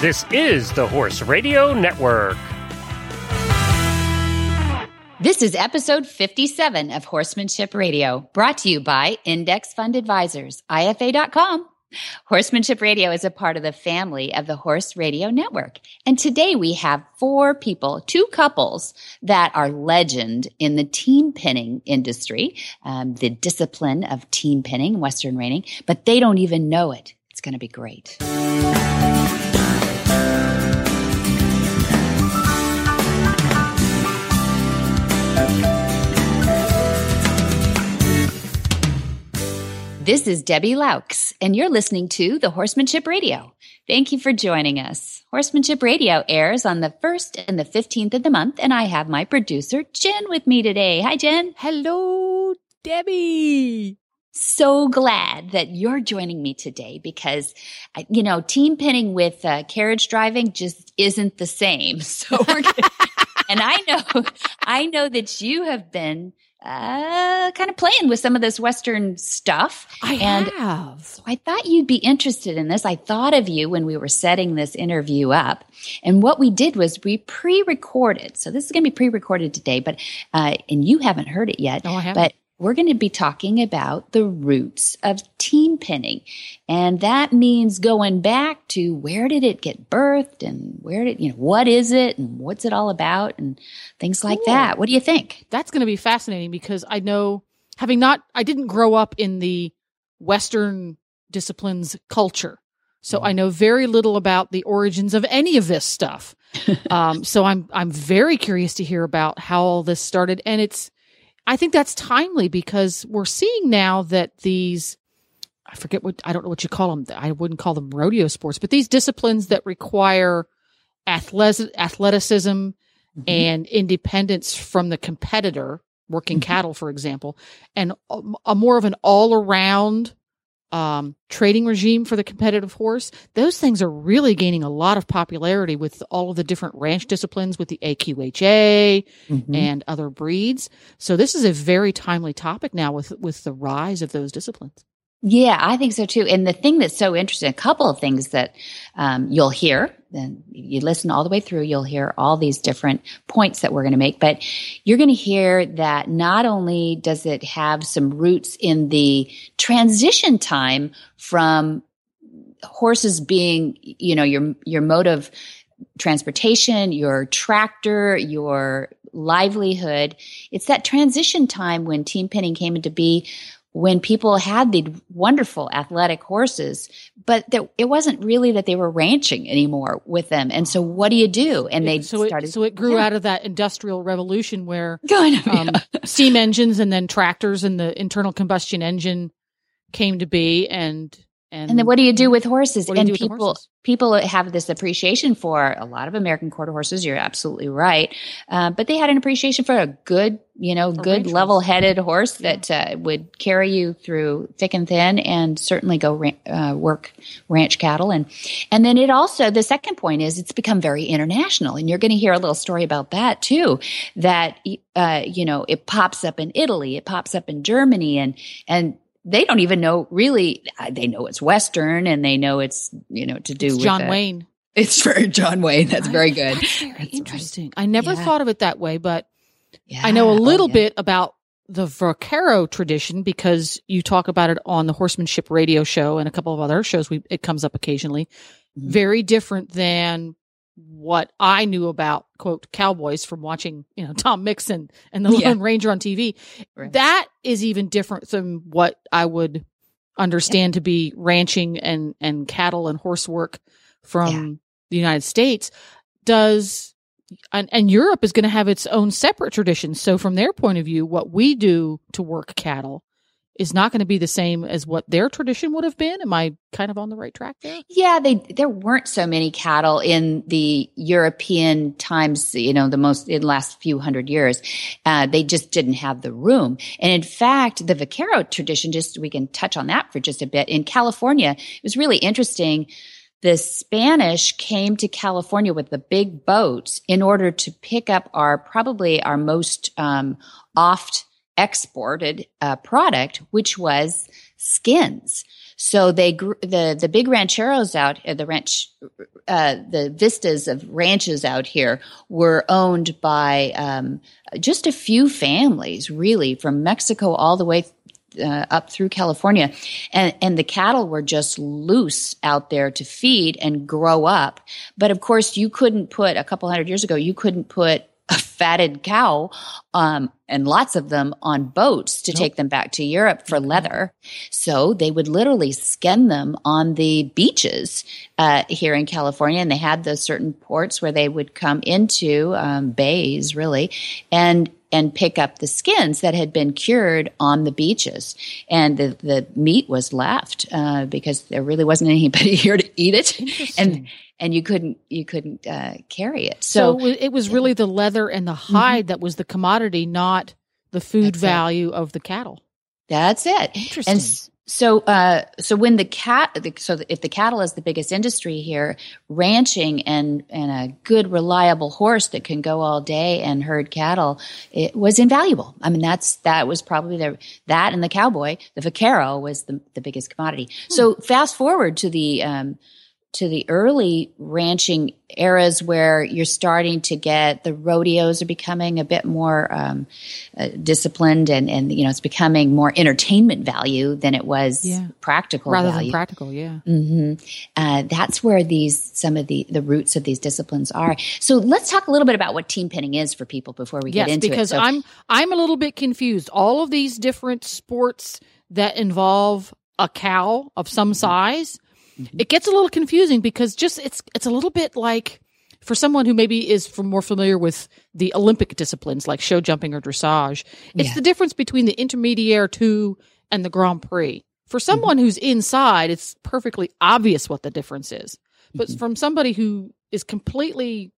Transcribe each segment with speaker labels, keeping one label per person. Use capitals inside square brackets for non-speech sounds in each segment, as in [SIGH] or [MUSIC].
Speaker 1: This is the Horse Radio Network.
Speaker 2: This is episode 57 of Horsemanship Radio, brought to you by Index Fund Advisors, IFA.com. Horsemanship Radio is a part of the family of the Horse Radio Network. And today we have four people, two couples that are legend in the team penning industry, um, the discipline of team penning, Western reining, but they don't even know it. It's going to be great. This is Debbie Loucks, and you're listening to the Horsemanship Radio. Thank you for joining us. Horsemanship Radio airs on the 1st and the 15th of the month, and I have my producer, Jen, with me today. Hi, Jen.
Speaker 3: Hello, Debbie.
Speaker 2: So glad that you're joining me today because, you know, team penning with uh, carriage driving just isn't the same. [LAUGHS] So we're gonna, [LAUGHS] and I know, I know that you have been uh, kind of playing with some of this Western stuff.
Speaker 3: I
Speaker 2: and
Speaker 3: have.
Speaker 2: So I thought you'd be interested in this. I thought of you when we were setting this interview up. And what we did was we pre-recorded. So this is going to be pre-recorded today, but, uh, and you haven't heard it yet.
Speaker 3: No, I haven't.
Speaker 2: But we're going to be talking about the roots of team penning. And that means going back to where did it get birthed and where did, you know, what is it and what's it all about and things like
Speaker 3: Cool.
Speaker 2: that. What do you think?
Speaker 3: That's going to be fascinating because I know, having not, I didn't grow up in the Western disciplines culture. So I know very little about the origins of any of this stuff. [LAUGHS] um, so I'm, I'm very curious to hear about how all this started. And it's, I think that's timely because we're seeing now that these, I forget what, I don't know what you call them. I wouldn't call them rodeo sports, but these disciplines that require athleticism, and independence from the competitor working
Speaker 2: Mhm.
Speaker 3: cattle for example and a, a more of an all around um, trading regime for the competitive horse those things are really gaining a lot of popularity with all of the different ranch disciplines with the AQHA
Speaker 2: Mhm.
Speaker 3: and other breeds so this is a very timely topic now with with the rise of those disciplines
Speaker 2: Yeah, I think so too. And the thing that's so interesting, a couple of things that um, you'll hear, and you listen all the way through, you'll hear all these different points that we're going to make, but you're going to hear that not only does it have some roots in the transition time from horses being, you know, your, your mode of transportation, your tractor, your livelihood. It's that transition time when team penning came into be when people had the wonderful athletic horses, but that it wasn't really that they were ranching anymore with them. And so what do you do? And they
Speaker 3: so
Speaker 2: started.
Speaker 3: it, so it grew
Speaker 2: Yeah.
Speaker 3: out of that industrial revolution where [LAUGHS]
Speaker 2: kind of,
Speaker 3: um,
Speaker 2: yeah. [LAUGHS]
Speaker 3: steam engines and then tractors and the internal combustion engine came to be and and,
Speaker 2: And then what do you do with horses?
Speaker 3: Do
Speaker 2: and people
Speaker 3: horses?
Speaker 2: people have this appreciation for a lot of American quarter horses. You're absolutely right, uh, but they had an appreciation for a good, you know, good level-headed horse that uh, would carry you through thick and thin, and certainly go ran- uh, work ranch cattle. And and then it also the second point is it's become very international, and you're going to hear a little story about that too. That uh, you know it pops up in Italy, it pops up in Germany, and and they don't even know really. uh, They know it's Western, and they know it's you know to do
Speaker 3: it's
Speaker 2: with
Speaker 3: John Wayne.
Speaker 2: It's [LAUGHS] for John Wayne. That's very good.
Speaker 3: That's very
Speaker 2: That's right.
Speaker 3: interesting. I never
Speaker 2: Yeah.
Speaker 3: thought of it that way, but
Speaker 2: Yeah.
Speaker 3: I know a
Speaker 2: Oh,
Speaker 3: little
Speaker 2: yeah.
Speaker 3: bit about the vaquero tradition because you talk about it on the horsemanship radio show and a couple of other shows we it comes up occasionally
Speaker 2: Mhm.
Speaker 3: very different than what i knew about quote cowboys from watching you know tom mixon and the
Speaker 2: Yeah.
Speaker 3: lone ranger on tv
Speaker 2: Right.
Speaker 3: that is even different than what i would understand to be ranching and and cattle and horse work from
Speaker 2: Yeah.
Speaker 3: the united states does and, and Europe is going to have its own separate traditions. So from their point of view, what we do to work cattle is not going to be the same as what their tradition would have been. Am I kind of on the right track there?
Speaker 2: Yeah, they there weren't so many cattle in the European times, you know, the most in the last few hundred years. Uh, they just didn't have the room. And in fact, the vaquero tradition, just we can touch on that for just a bit. In California, it was really interesting. The Spanish came to California with the big boats in order to pick up our probably our most um, oft exported product, which was skins. So they grew, the the big rancheros out uh, the ranch uh, the vistas of ranches out here were owned by um, just a few families, really, from Mexico all the way uh, up through California, and and the cattle were just loose out there to feed and grow up. But of course, you couldn't put a couple hundred years ago. You couldn't put fatted cow, um, and lots of them on boats to nope. take them back to Europe for leather. So they would literally skin them on the beaches uh, here in California, and they had those certain ports where they would come into um, bays, really, and and pick up the skins that had been cured on the beaches. And the, the meat was left uh, because there really wasn't [LAUGHS] anybody here to eat it. And and you couldn't you couldn't uh, carry it.
Speaker 3: So, so, it was really the leather and the mm-hmm. hide mm-hmm. that was the commodity, not the food That's value it. of the cattle.
Speaker 2: That's it.
Speaker 3: Interesting.
Speaker 2: And so, uh, so when the cat, so if the cattle is the biggest industry here, ranching and and a good reliable horse that can go all day and herd cattle, it was invaluable. I mean, that's that was probably the that and the cowboy, the vaquero was the the biggest commodity. Hmm. So fast forward to the um, to the early ranching eras where you're starting to get the rodeos are becoming a bit more um, uh, disciplined and, and you know it's becoming more entertainment value than it was yeah. practical
Speaker 3: rather
Speaker 2: value.
Speaker 3: than practical yeah
Speaker 2: mm-hmm. uh, that's where these some of the the roots of these disciplines are so let's talk a little bit about what team pinning is for people before we
Speaker 3: yes,
Speaker 2: get into
Speaker 3: because
Speaker 2: it
Speaker 3: because i'm i'm a little bit confused all of these different sports that involve a cow of some mm-hmm. size it gets a little confusing because just it's it's a little bit like for someone who maybe is from more familiar with the Olympic disciplines like show jumping or dressage, it's yeah. the difference between the intermediate two and the Grand Prix. For mm-hmm. someone mm-hmm. who's inside, it's perfectly obvious what the difference is. But mm-hmm. from somebody who is completely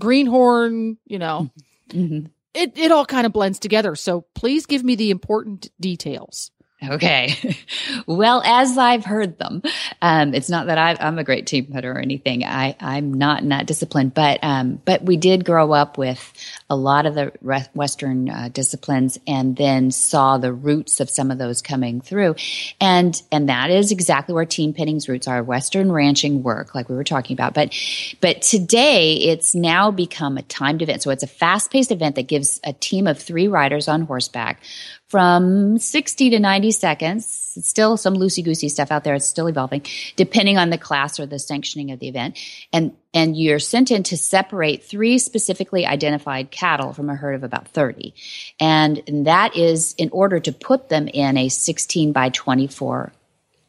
Speaker 3: greenhorn, you know, mm-hmm. it, it all kind of blends together. So please give me the important details.
Speaker 2: Okay. [LAUGHS] well, as I've heard them, um, it's not that I, am a great team putter or anything. I, I'm not in that discipline, but, um, but we did grow up with a lot of the Western uh, disciplines and then saw the roots of some of those coming through. And, and that is exactly where team penning's roots are, Western ranching work, like we were talking about. But, but today it's now become a timed event. So it's a fast paced event that gives a team of three riders on horseback from 60 to 90 seconds. It's still some loosey goosey stuff out there. It's still evolving, depending on the class or the sanctioning of the event. And, and you're sent in to separate three specifically identified cattle from a herd of about 30. And, that is in order to put them in a 16 by 24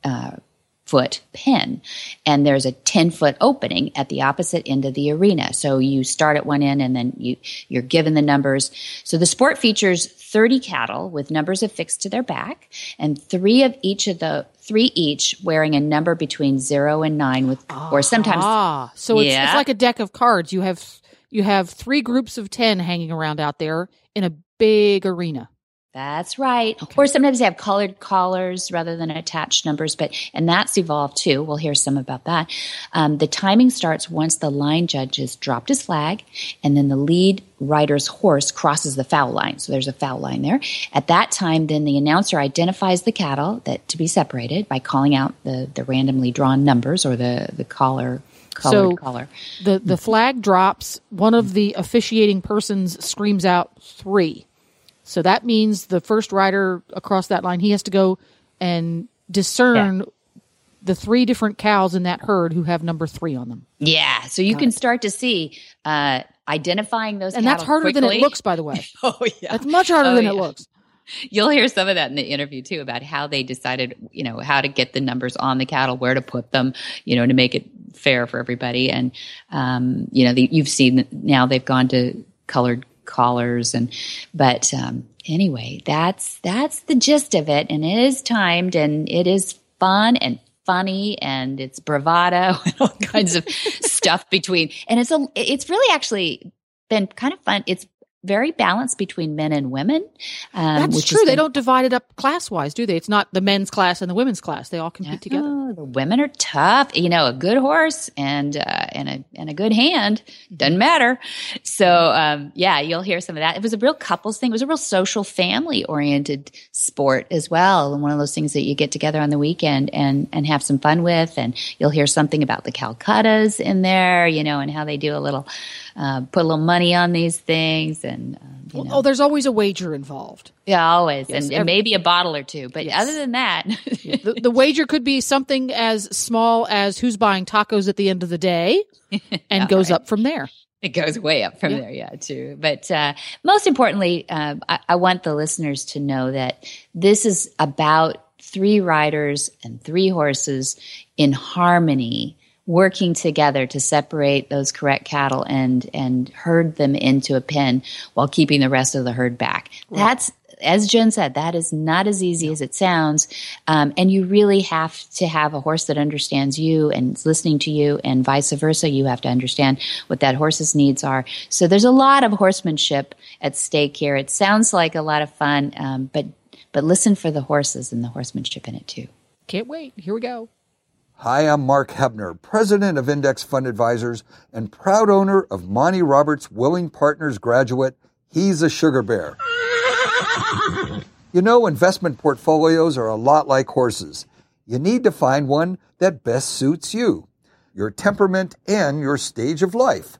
Speaker 2: uh, foot pen. And there's a 10 foot opening at the opposite end of the arena. So you start at one end and then you you're given the numbers. So the sport features 30 cattle with numbers affixed to their back and three of each of the three each wearing a number between 0 and 9 with or sometimes
Speaker 3: ah so it's, yeah. it's like a deck of cards you have you have three groups of 10 hanging around out there in a big arena
Speaker 2: that's right. Okay. Or sometimes they have colored collars rather than attached numbers, but and that's evolved too. We'll hear some about that. Um, the timing starts once the line judge has dropped his flag, and then the lead rider's horse crosses the foul line. So there's a foul line there. At that time, then the announcer identifies the cattle that to be separated by calling out the the randomly drawn numbers or the the collar so collar.
Speaker 3: The the flag drops. One of the officiating persons screams out three. So that means the first rider across that line, he has to go and discern yeah. the three different cows in that herd who have number three on them.
Speaker 2: Yeah. So you Got can it. start to see uh, identifying those,
Speaker 3: and that's harder
Speaker 2: quickly.
Speaker 3: than it looks. By the way, [LAUGHS]
Speaker 2: oh yeah,
Speaker 3: that's much harder
Speaker 2: oh,
Speaker 3: than
Speaker 2: yeah.
Speaker 3: it looks.
Speaker 2: You'll hear some of that in the interview too about how they decided, you know, how to get the numbers on the cattle, where to put them, you know, to make it fair for everybody. And, um, you know, the, you've seen now they've gone to colored collars and but um, anyway that's that's the gist of it. And it is timed and it is fun and funny and it's bravado [LAUGHS] and all kinds of [LAUGHS] stuff between. And it's a it's really actually been kind of fun. It's very balanced between men and women.
Speaker 3: Um, That's true. Been, they don't divide it up class wise, do they? It's not the men's class and the women's class. They all compete together.
Speaker 2: Oh, the women are tough. You know, a good horse and uh, and a and a good hand doesn't matter. So um, yeah, you'll hear some of that. It was a real couples thing. It was a real social, family oriented sport as well, and one of those things that you get together on the weekend and and have some fun with. And you'll hear something about the Calcuttas in there, you know, and how they do a little uh, put a little money on these things and. Um, you know.
Speaker 3: Oh, there's always a wager involved.
Speaker 2: Yeah, always, yes, and, and, maybe a bottle or two. But yes. other than that, [LAUGHS]
Speaker 3: yeah. the, the, wager could be something as small as who's buying tacos at the end of the day, [LAUGHS] and goes right. up from there.
Speaker 2: It goes way up from yeah. there, yeah, too. But uh, most importantly, uh, I, I want the listeners to know that this is about three riders and three horses in harmony working together to separate those correct cattle and and herd them into a pen while keeping the rest of the herd back. Right. That's as Jen said, that is not as easy as it sounds. Um, and you really have to have a horse that understands you and is listening to you, and vice versa. You have to understand what that horse's needs are. So there's a lot of horsemanship at stake here. It sounds like a lot of fun, um, but but listen for the horses and the horsemanship in it too.
Speaker 3: Can't wait. Here we go.
Speaker 4: Hi, I'm Mark Hebner, president of Index Fund Advisors and proud owner of Monty Roberts Willing Partners graduate. He's a sugar bear. you know, investment portfolios are a lot like horses. You need to find one that best suits you, your temperament, and your stage of life.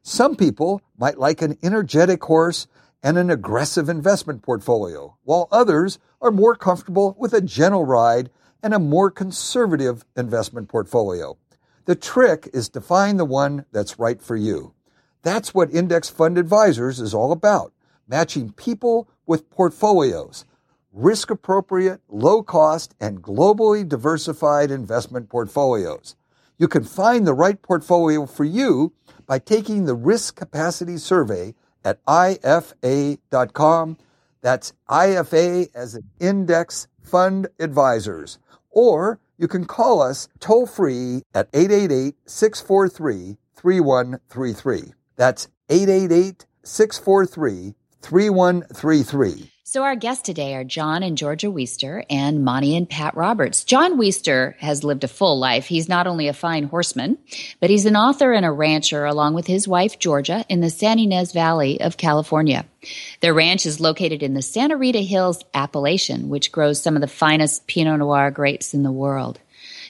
Speaker 4: Some people might like an energetic horse and an aggressive investment portfolio, while others are more comfortable with a gentle ride and a more conservative investment portfolio. The trick is to find the one that's right for you. That's what Index Fund Advisors is all about, matching people with portfolios, risk appropriate, low cost, and globally diversified investment portfolios. You can find the right portfolio for you by taking the risk capacity survey at ifa.com. That's IFA as an index fund advisors or you can call us toll free at 888 643 3133. That's 888 643 3133.
Speaker 2: So, our guests today are John and Georgia Wiester and Monty and Pat Roberts. John Wiester has lived a full life. He's not only a fine horseman, but he's an author and a rancher along with his wife, Georgia, in the San Ynez Valley of California. Their ranch is located in the Santa Rita Hills appellation, which grows some of the finest Pinot Noir grapes in the world.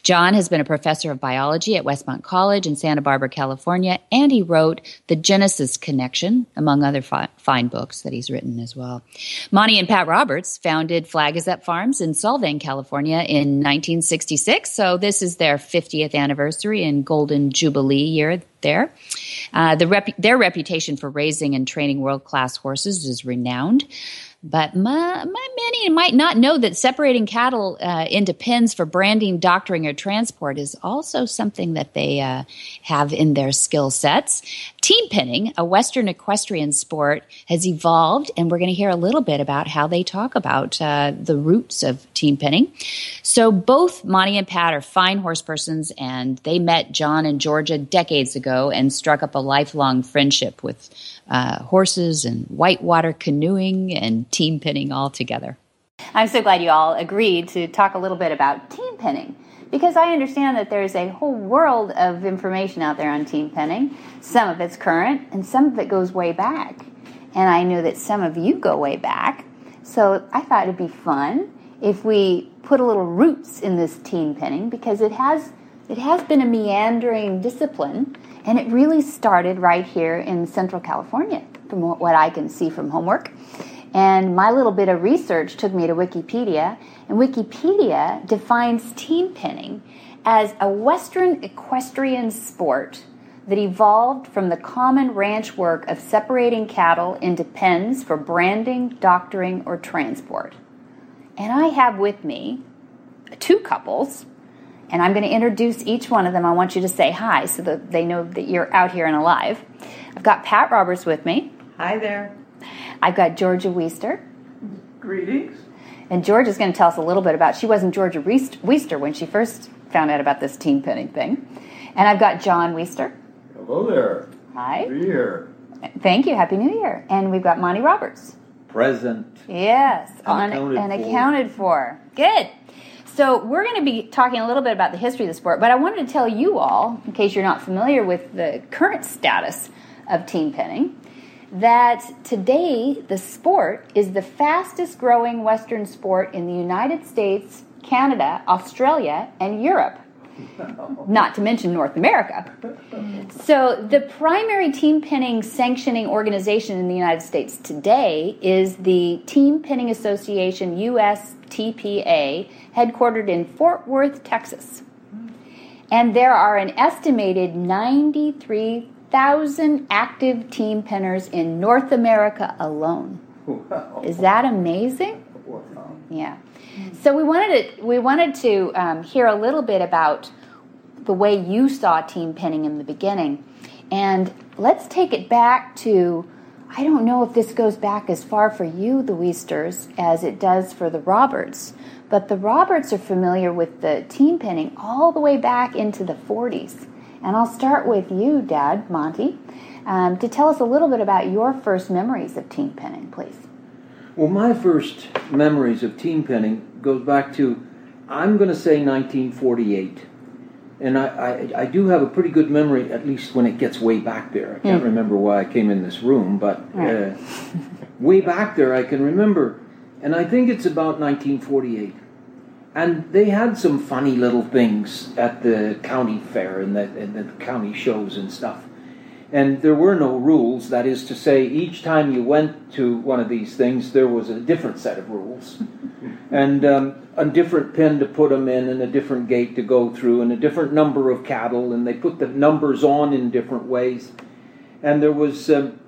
Speaker 2: John has been a professor of biology at Westmont College in Santa Barbara, California, and he wrote The Genesis Connection, among other fi- fine books that he's written as well. Monty and Pat Roberts founded Flag Is Up Farms in Solvang, California in 1966. So this is their 50th anniversary and golden jubilee year there. Uh, the rep- their reputation for raising and training world class horses is renowned. But my, my many might not know that separating cattle uh, into pens for branding, doctoring, or transport is also something that they uh, have in their skill sets. Team penning, a Western equestrian sport, has evolved, and we're going to hear a little bit about how they talk about uh, the roots of team penning. So both Monty and Pat are fine horse persons, and they met John and Georgia decades ago and struck up a lifelong friendship with uh, horses and whitewater canoeing and team penning all together.
Speaker 5: I'm so glad you all agreed to talk a little bit about team penning because I understand that there's a whole world of information out there on team penning. Some of it's current and some of it goes way back. And I know that some of you go way back. So I thought it'd be fun if we put a little roots in this team penning because it has it has been a meandering discipline and it really started right here in Central California, from what I can see from homework. And my little bit of research took me to Wikipedia, and Wikipedia defines team penning as a Western equestrian sport that evolved from the common ranch work of separating cattle into pens for branding, doctoring, or transport. And I have with me two couples and I'm going to introduce each one of them. I want you to say hi so that they know that you're out here and alive. I've got Pat Roberts with me.
Speaker 6: Hi there.
Speaker 5: I've got Georgia Wiester.
Speaker 6: Greetings.
Speaker 5: And Georgia's going to tell us a little bit about. She wasn't Georgia Wiester when she first found out about this team penning thing. And I've got John Wiester.
Speaker 6: Hello there.
Speaker 5: Hi.
Speaker 6: Be here.
Speaker 5: Thank you. Happy New Year. And we've got Monty Roberts.
Speaker 7: present.
Speaker 2: Yes, on
Speaker 7: Unaccounted
Speaker 2: and
Speaker 7: for.
Speaker 2: accounted for. Good. So we're going to be talking a little bit about the history of the sport, but I wanted to tell you all, in case you're not familiar with the current status of team penning, that today the sport is the fastest growing Western sport in the United States, Canada, Australia, and Europe. [LAUGHS] Not to mention North America. So, the primary team penning sanctioning organization in the United States today is the Team Penning Association USTPA, headquartered in Fort Worth, Texas. And there are an estimated 93,000 active team penners in North America alone. Wow. Is that amazing? Wow. Yeah. So we wanted to we wanted to um, hear a little bit about the way you saw team penning in the beginning, and let's take it back to. I don't know if this goes back as far for you, the Wiesters, as it does for the Roberts, but the Roberts are familiar with the team penning all the way back into the 40s. And I'll start with you, Dad, Monty, um, to tell us a little bit about your first memories of team penning, please.
Speaker 7: Well, my first memories of team penning goes back to, I'm going to say 1948. And I, I, I do have a pretty good memory, at least when it gets way back there. I can't remember why I came in this room, but uh, way back there I can remember. And I think it's about 1948. And they had some funny little things at the county fair and the, and the county shows and stuff. And there were no rules. That is to say, each time you went to one of these things, there was a different set of rules. [LAUGHS] and um, a different pen to put them in, and a different gate to go through, and a different number of cattle. And they put the numbers on in different ways. And there was um,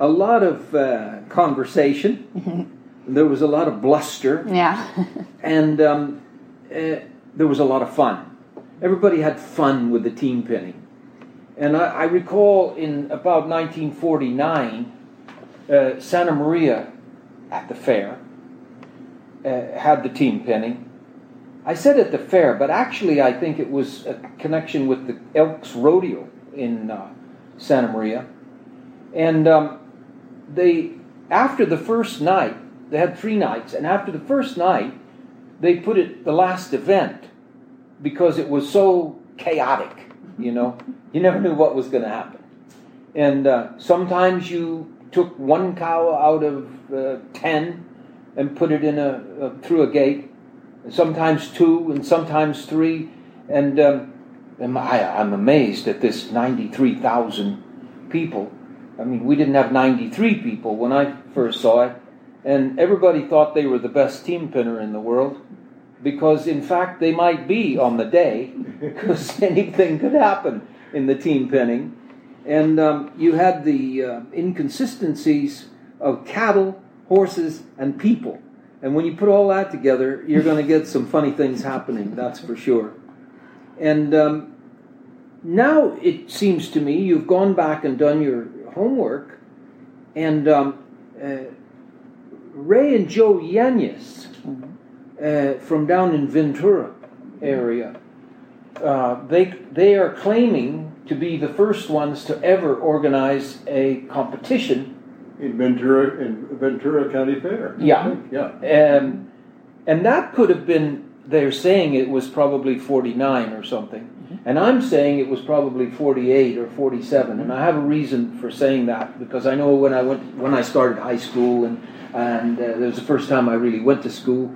Speaker 7: a lot of uh, conversation. [LAUGHS] there was a lot of bluster
Speaker 2: Yeah. [LAUGHS]
Speaker 7: and um, uh, there was a lot of fun. Everybody had fun with the team penning. And I, I recall in about 1949, uh, Santa Maria at the fair uh, had the team penning. I said at the fair, but actually I think it was a connection with the Elks Rodeo in uh, Santa Maria. And um, they, after the first night, they had three nights, and after the first night, they put it the last event because it was so chaotic, you know. [LAUGHS] You never knew what was going to happen. And uh, sometimes you took one cow out of uh, ten and put it in a, uh, through a gate, and sometimes two, and sometimes three. And, um, I, I'm amazed at this 93,000 people. I mean, we didn't have 93 people when I first saw it, and everybody thought they were the best team penner in the world because, in fact, they might be on the day [LAUGHS] because anything could happen in the team penning. And um, you had the uh, inconsistencies of cattle, horses, and people. And when you put all that together, you're going to get some funny things happening, that's for sure. And um, now it seems to me you've gone back and done your homework, and um, uh, Ray and Joe Yannis uh, from down in Ventura area, uh, they they are claiming to be the first ones to ever organize a competition.
Speaker 8: In Ventura, in Ventura County Fair.
Speaker 7: Yeah.
Speaker 8: Yeah.
Speaker 7: Um, and that could have been, they're saying it was probably 49 or something. And I'm saying it was probably 48 or 47. And I have a reason for saying that because I know when I went, when I started high school and, and uh, it was the first time I really went to school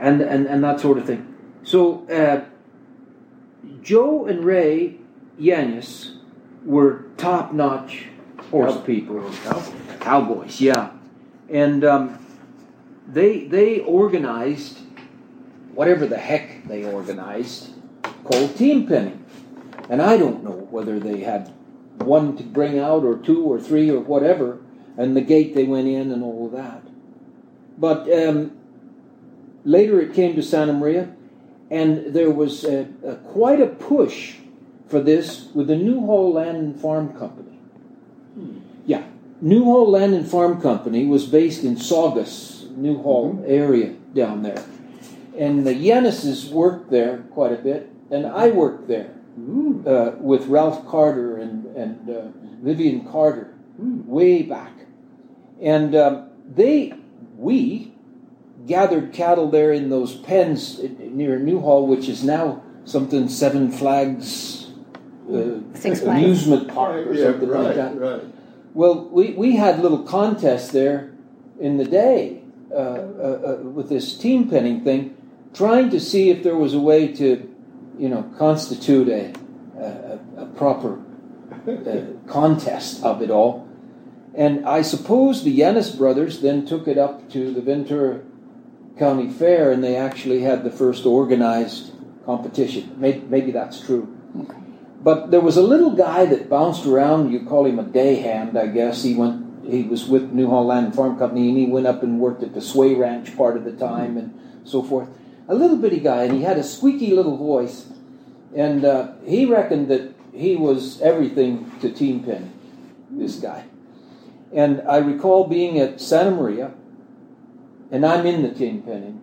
Speaker 7: and, and, and that sort of thing. So, uh, Joe and Ray Yanis were top notch horse people. Cowboys, yeah. And um, they they organized whatever the heck they organized called team penning. And I don't know whether they had one to bring out or two or three or whatever, and the gate they went in and all of that. But um, later it came to Santa Maria, and there was a, a, quite a push for this with the Newhall Land and Farm Company. Yeah, Newhall Land and Farm Company was based in Saugus, Newhall area down there. And the Yennises worked there quite a bit, and I worked there uh, with Ralph Carter and, and uh, Vivian Carter way back. And um, they, we, gathered cattle there in those pens near Newhall, which is now something Seven Flags uh,
Speaker 5: Six Flags.
Speaker 7: amusement park or
Speaker 8: Yeah,
Speaker 7: something like that.
Speaker 8: right.
Speaker 7: Well, we, we had little contests there in the day uh, uh, uh, with this team penning thing, trying to see if there was a way to, you know, constitute a, a, a proper uh, [LAUGHS] contest of it all. And I suppose the Yanis brothers then took it up to the Ventura County Fair and they actually had the first organized competition. Maybe, maybe that's true. But there was a little guy that bounced around. You call him a day hand, I guess. He went. He was with Land and Farm Company, and he went up and worked at the Suey Ranch part of the time, and so forth. A little bitty guy, and he had a squeaky little voice, and uh, he reckoned that he was everything to Team Penning. This guy, and I recall being at Santa Maria, and I'm in the Team Penning,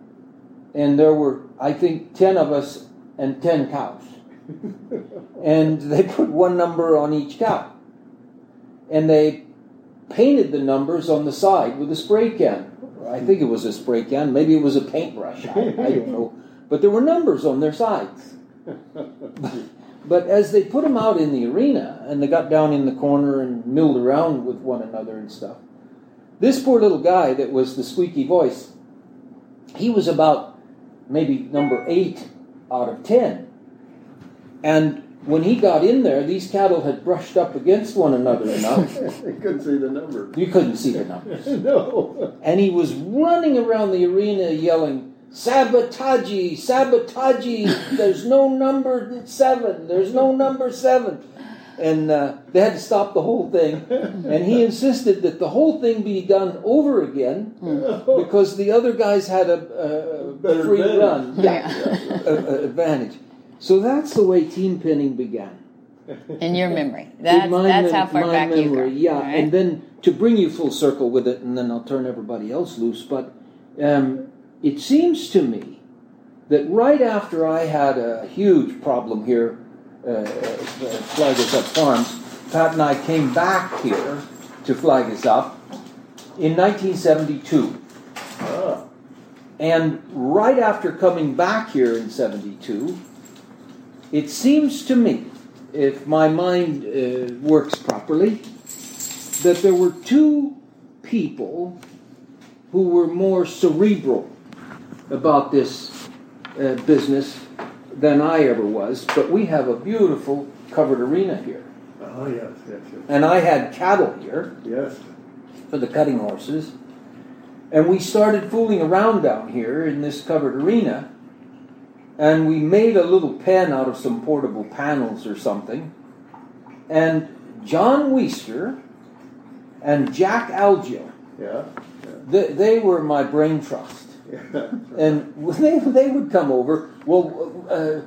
Speaker 7: and there were I think ten of us and ten cows [LAUGHS] and they put one number on each cow. And they painted the numbers on the side with a spray can. I think it was a spray can, maybe it was a paintbrush, I, I don't know. [LAUGHS] But there were numbers on their sides. [LAUGHS] But as they put them out in the arena and they got down in the corner and milled around with one another and stuff, this poor little guy that was the squeaky voice, he was about maybe number eight out of ten. And when he got in there, these cattle had brushed up against one another enough [LAUGHS]
Speaker 8: You couldn't see the number.
Speaker 7: you couldn't see the numbers. [LAUGHS]
Speaker 8: No.
Speaker 7: And he was running around the arena yelling, Sabotage, sabotage, there's no number seven, there's no number seven. And uh, they had to stop the whole thing. And he insisted that the whole thing be done over again because the other guys had a, a free
Speaker 8: advantage.
Speaker 7: run yeah, a- a- advantage. So that's the way team penning began.
Speaker 9: In your memory. That's,
Speaker 7: my
Speaker 9: that's how far
Speaker 7: my
Speaker 9: back you go.
Speaker 7: Yeah,
Speaker 9: All right?
Speaker 7: and then to bring you full circle with it, and then I'll turn everybody else loose. But um, it seems to me that right after I had a huge problem here, uh, uh, Up Farms, Pat and I came back here to Flag Is Up in 1972.
Speaker 8: Ah,
Speaker 7: And right after coming back here in 72, it seems to me, if my mind uh, works properly, that there were two people who were more cerebral about this uh, business than I ever was. But we have a beautiful covered arena here.
Speaker 8: oh, yes, yes, yes.
Speaker 7: And I had cattle here
Speaker 8: Yes.
Speaker 7: for the cutting horses. And we started fooling around down here in this covered arena. And we made a little pen out of some portable panels or something. And John Wiester and Jack Algio,
Speaker 8: Yeah.
Speaker 7: they, they were my brain trust. And they, they would come over. Well, uh,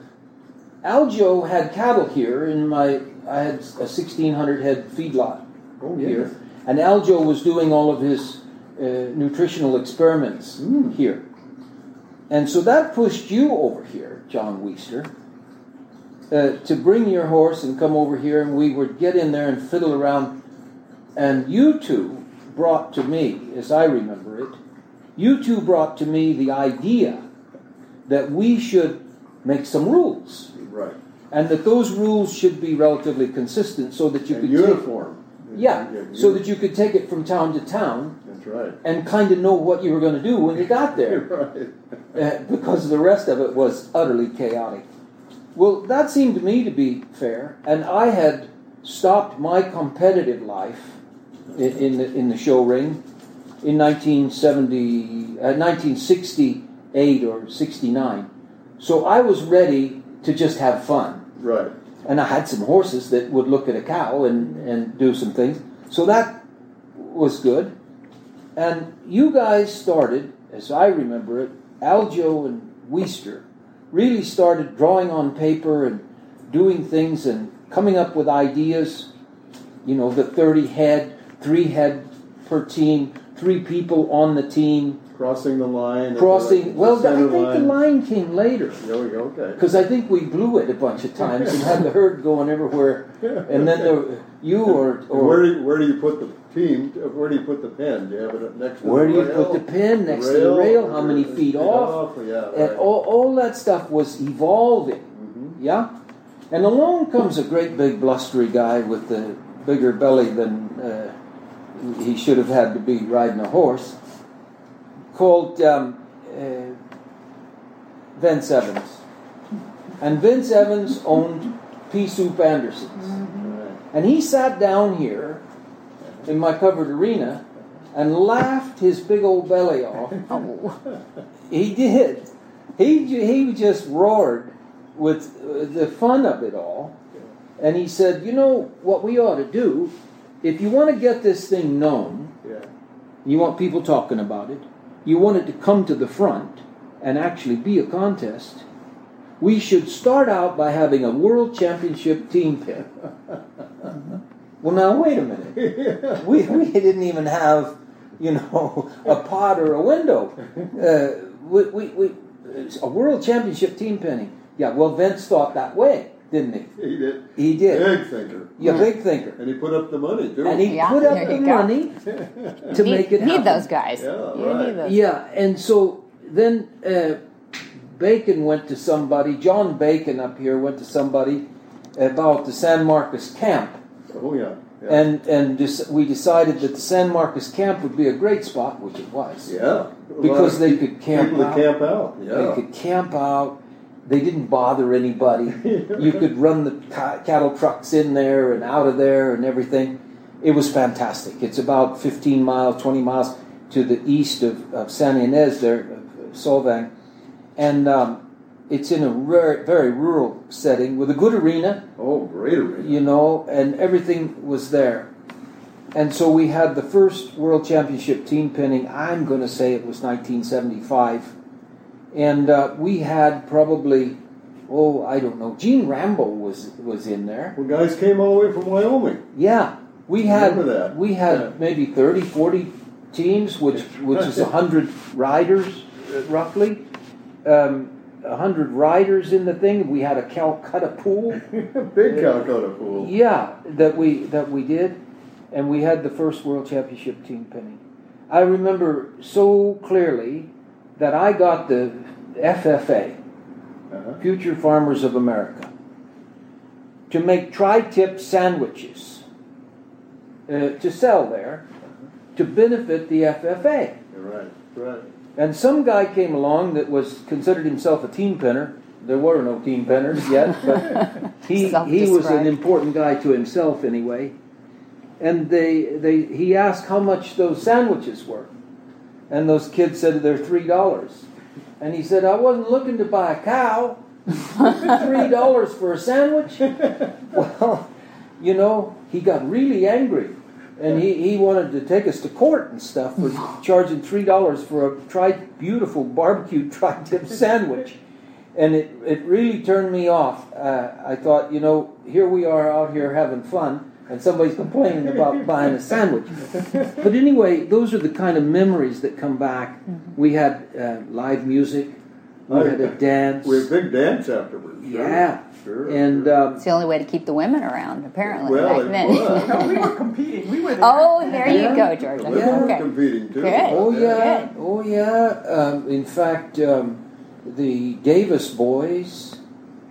Speaker 7: Algio had cattle here in my, I had a 1600 head feedlot
Speaker 8: Oh,
Speaker 7: here.
Speaker 8: yes.
Speaker 7: And Aljo was doing all of his uh, nutritional experiments
Speaker 8: Mm.
Speaker 7: here. And so that pushed you over here, John Wiester, uh, to bring your horse and come over here, and we would get in there and fiddle around. And you two brought to me, as I remember it, you two brought to me the idea that we should make some rules,
Speaker 8: Right.
Speaker 7: and that those rules should be relatively consistent so that you
Speaker 8: And
Speaker 7: could
Speaker 8: uniform.
Speaker 7: Take, yeah, so that you could take it from town to town
Speaker 8: That's right.
Speaker 7: and kind of know what you were going to do when you got there, [LAUGHS]
Speaker 8: right.
Speaker 7: uh, [LAUGHS] because the rest of it was utterly chaotic. Well, that seemed to me to be fair, and I had stopped my competitive life in, in, the, in the show ring in 1970, uh, 1968 or 69. So I was ready to just have fun.
Speaker 8: Right.
Speaker 7: And I had some horses that would look at a cow and, and do some things. So that was good. And you guys started, as I remember it, Aljo and Wiester really started drawing on paper and doing things and coming up with ideas. You know, the 30 head, three head per team, three people on the team
Speaker 8: Crossing the line. the-
Speaker 7: crossing.
Speaker 8: the
Speaker 7: Well, I think the line came later.
Speaker 8: There we go, okay.
Speaker 7: Because I think we blew it a bunch of times and had the herd going everywhere, and then there, you or
Speaker 8: And where do you, where do you put the team? Where do you put the pin? Do you have it next to
Speaker 7: where
Speaker 8: the
Speaker 7: do you put the pin next to the rail? How many feet off?
Speaker 8: Yeah,
Speaker 7: And all, all that stuff was evolving.
Speaker 8: Mhm.
Speaker 7: Yeah? And along comes a great big blustery guy with the bigger belly than uh, he should have had to be riding a horse, called um, uh, Vince Evans. And Vince Evans owned Pea Soup Anderson's. And he sat down here in my covered arena and laughed his big old belly off. [LAUGHS] He did. He, he just roared with uh, the fun of it all. And he said, You know what we ought to do? If you want to get this thing known,
Speaker 8: Yeah.
Speaker 7: you want people talking about it, you want it to come to the front and actually be a contest, we should start out by having a world championship team pen. [LAUGHS] well, now, wait a minute. [LAUGHS] We, we didn't even have, you know, a pot or a window. Uh, we, we, we, a world championship team penning. Yeah, well, Vince thought that way, didn't he?
Speaker 8: He did.
Speaker 7: He did.
Speaker 8: Big thinker.
Speaker 7: Yeah, big thinker.
Speaker 8: And he put up the money too.
Speaker 7: And he
Speaker 9: Yeah,
Speaker 7: put up the
Speaker 9: go.
Speaker 7: money to
Speaker 9: need,
Speaker 7: make it Happen.
Speaker 9: need
Speaker 7: happen.
Speaker 9: those guys.
Speaker 8: Yeah,
Speaker 9: you
Speaker 8: right.
Speaker 9: need those.
Speaker 7: Yeah, and so then uh, Bacon went to somebody, John Bacon up here went to somebody about the San Marcos camp.
Speaker 8: oh yeah. yeah.
Speaker 7: And and dis- we decided that the San Marcos camp would be a great spot, which it was.
Speaker 8: yeah.
Speaker 7: Because they could camp
Speaker 8: people
Speaker 7: out.
Speaker 8: camp out. Yeah, They
Speaker 7: could camp out. They didn't bother anybody. you [LAUGHS] could run the ca- cattle trucks in there and out of there and everything. It was fantastic. It's about 15 miles, 20 miles to the east of, of San Ynez there, of Solvang. And um, it's in a very, very rural setting with a good arena,
Speaker 8: Oh, great arena.
Speaker 7: you know, and everything was there. And so we had the first World Championship team penning. I'm going to say it was 1975. And uh, we had probably, oh, I don't know, Gene Rambo was was in there.
Speaker 8: Well, guys came all the way from Wyoming.
Speaker 7: Yeah, we had
Speaker 8: that.
Speaker 7: we had
Speaker 8: Yeah.
Speaker 7: maybe 30, 40 teams, which which is hundred riders uh, roughly. Um, hundred riders in the thing. We had a Calcutta pool. [LAUGHS]
Speaker 8: Big Calcutta pool.
Speaker 7: Yeah, that we that we did, and we had the first world championship team penning. I remember so clearly that I got the FFA,
Speaker 8: Uh-huh.
Speaker 7: Future Farmers of America, to make tri-tip sandwiches uh, to sell there to benefit the FFA.
Speaker 8: You're right. Right.
Speaker 7: And some guy came along that was considered himself a team penner. There were no team penners yet, but [LAUGHS] he he was an important guy to himself anyway. And they they he asked how much those sandwiches were, and those kids said they're three dollars. And he said, I wasn't looking to buy a cow. [LAUGHS] Three dollars for a sandwich? Well, you know, he got really angry. And he, he wanted to take us to court and stuff for [LAUGHS] charging three dollars for a tri beautiful barbecue tri tip sandwich. And it, it really turned me off. Uh, I thought, you know, here we are out here having fun, and somebody's complaining about [LAUGHS] buying a sandwich. But anyway, those are the kind of memories that come back. We had uh, live music, we had a dance.
Speaker 8: We had a big dance afterwards. Sure.
Speaker 7: Yeah.
Speaker 8: Sure.
Speaker 7: And
Speaker 8: sure.
Speaker 7: um,
Speaker 9: It's the only way to keep the women around, apparently,
Speaker 8: well,
Speaker 9: back
Speaker 8: it
Speaker 9: then.
Speaker 8: was. [LAUGHS]
Speaker 6: No, we were competing. We were there.
Speaker 9: oh, there you
Speaker 7: Yeah.
Speaker 9: go,
Speaker 8: The
Speaker 9: Georgia.
Speaker 8: women were
Speaker 9: Okay.
Speaker 8: competing too.
Speaker 9: Good.
Speaker 7: Oh yeah,
Speaker 9: Good.
Speaker 7: oh yeah. Um, in fact, um, the Davis boys,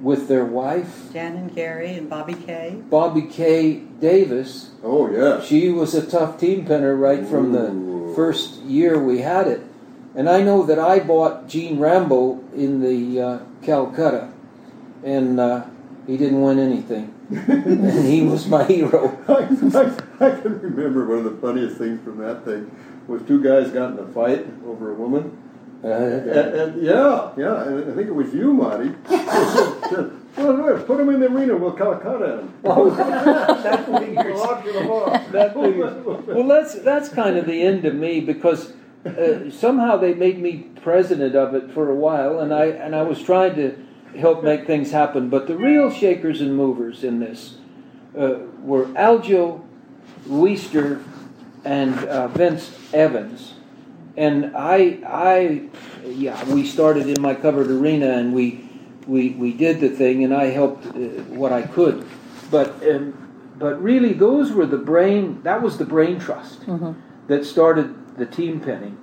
Speaker 7: with their wife
Speaker 10: Jan and Gary and Bobby Kay.
Speaker 7: Bobby Kay Davis,
Speaker 8: Oh yeah.
Speaker 7: she was a tough team penner right from the first year we had it. And I know that I bought Gene Rambo in the uh, Calcutta, and uh, he didn't win anything. [LAUGHS] and he was my hero. [LAUGHS]
Speaker 8: I, I, I can remember one of the funniest things from that thing was two guys got in a fight over a woman.
Speaker 7: Uh,
Speaker 8: And, and yeah, yeah, and I think it was you, Marty. [LAUGHS] well, put him in the arena. We'll Calcutta him.
Speaker 7: Oh, [LAUGHS] that figures.
Speaker 8: Lock him up.
Speaker 7: That. Well, that's that's kind of the end of me because uh, somehow they made me president of it for a while, and I and I was trying to help make things happen. But the real shakers and movers in this uh, were Aljo Wiester and uh, Vince Evans, and I, I, yeah, we started in my covered arena, and we, we, we did the thing, and I helped uh, what I could, but, um, but really, those were the brain. That was the brain trust that started the team penning,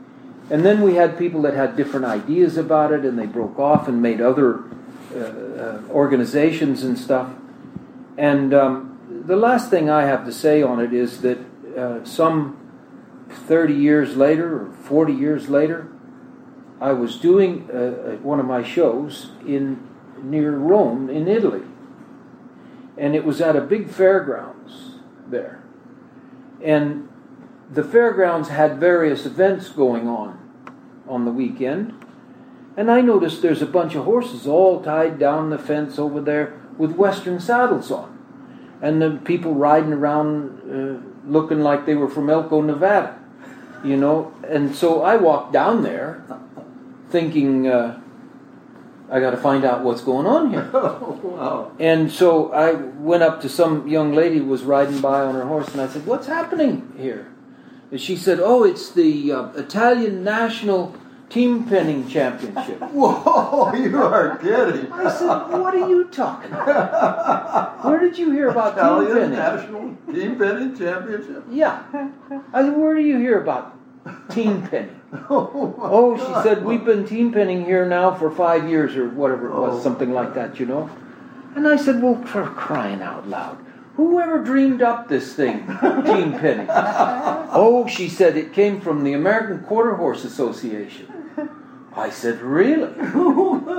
Speaker 7: and then we had people that had different ideas about it, and they broke off and made other uh, uh, organizations and stuff. And um, the last thing I have to say on it is that uh, some 30 years later or 40 years later, I was doing uh, uh, one of my shows in near Rome in Italy, and it was at a big fairgrounds there, and the fairgrounds had various events going on on the weekend, and I noticed there's a bunch of horses all tied down the fence over there with western saddles on, and the people riding around uh, looking like they were from Elko, Nevada, you know. And so I walked down there, thinking uh, I got to find out what's going on here. [LAUGHS]
Speaker 8: wow.
Speaker 7: And so I went up to some young lady who was riding by on her horse, and I said, "What's happening here?" And she said, "Oh, it's the uh, Italian national team penning championship." [LAUGHS]
Speaker 8: Whoa, you are kidding.
Speaker 7: I said, "What are you talking about? Where did you hear about team
Speaker 8: Italian
Speaker 7: penning?"
Speaker 8: National Team Penning Championship.
Speaker 7: Yeah. I said, "Where do you hear about team penning?" [LAUGHS]
Speaker 8: Oh,
Speaker 7: Oh, she
Speaker 8: God.
Speaker 7: said, we've been team penning here now for five years or whatever it was,
Speaker 8: Oh.
Speaker 7: something like that, you know? And I said, well, for crying out loud, whoever dreamed up this thing, team penning? [LAUGHS] oh, she said, it came from the American Quarter Horse Association. I said, really?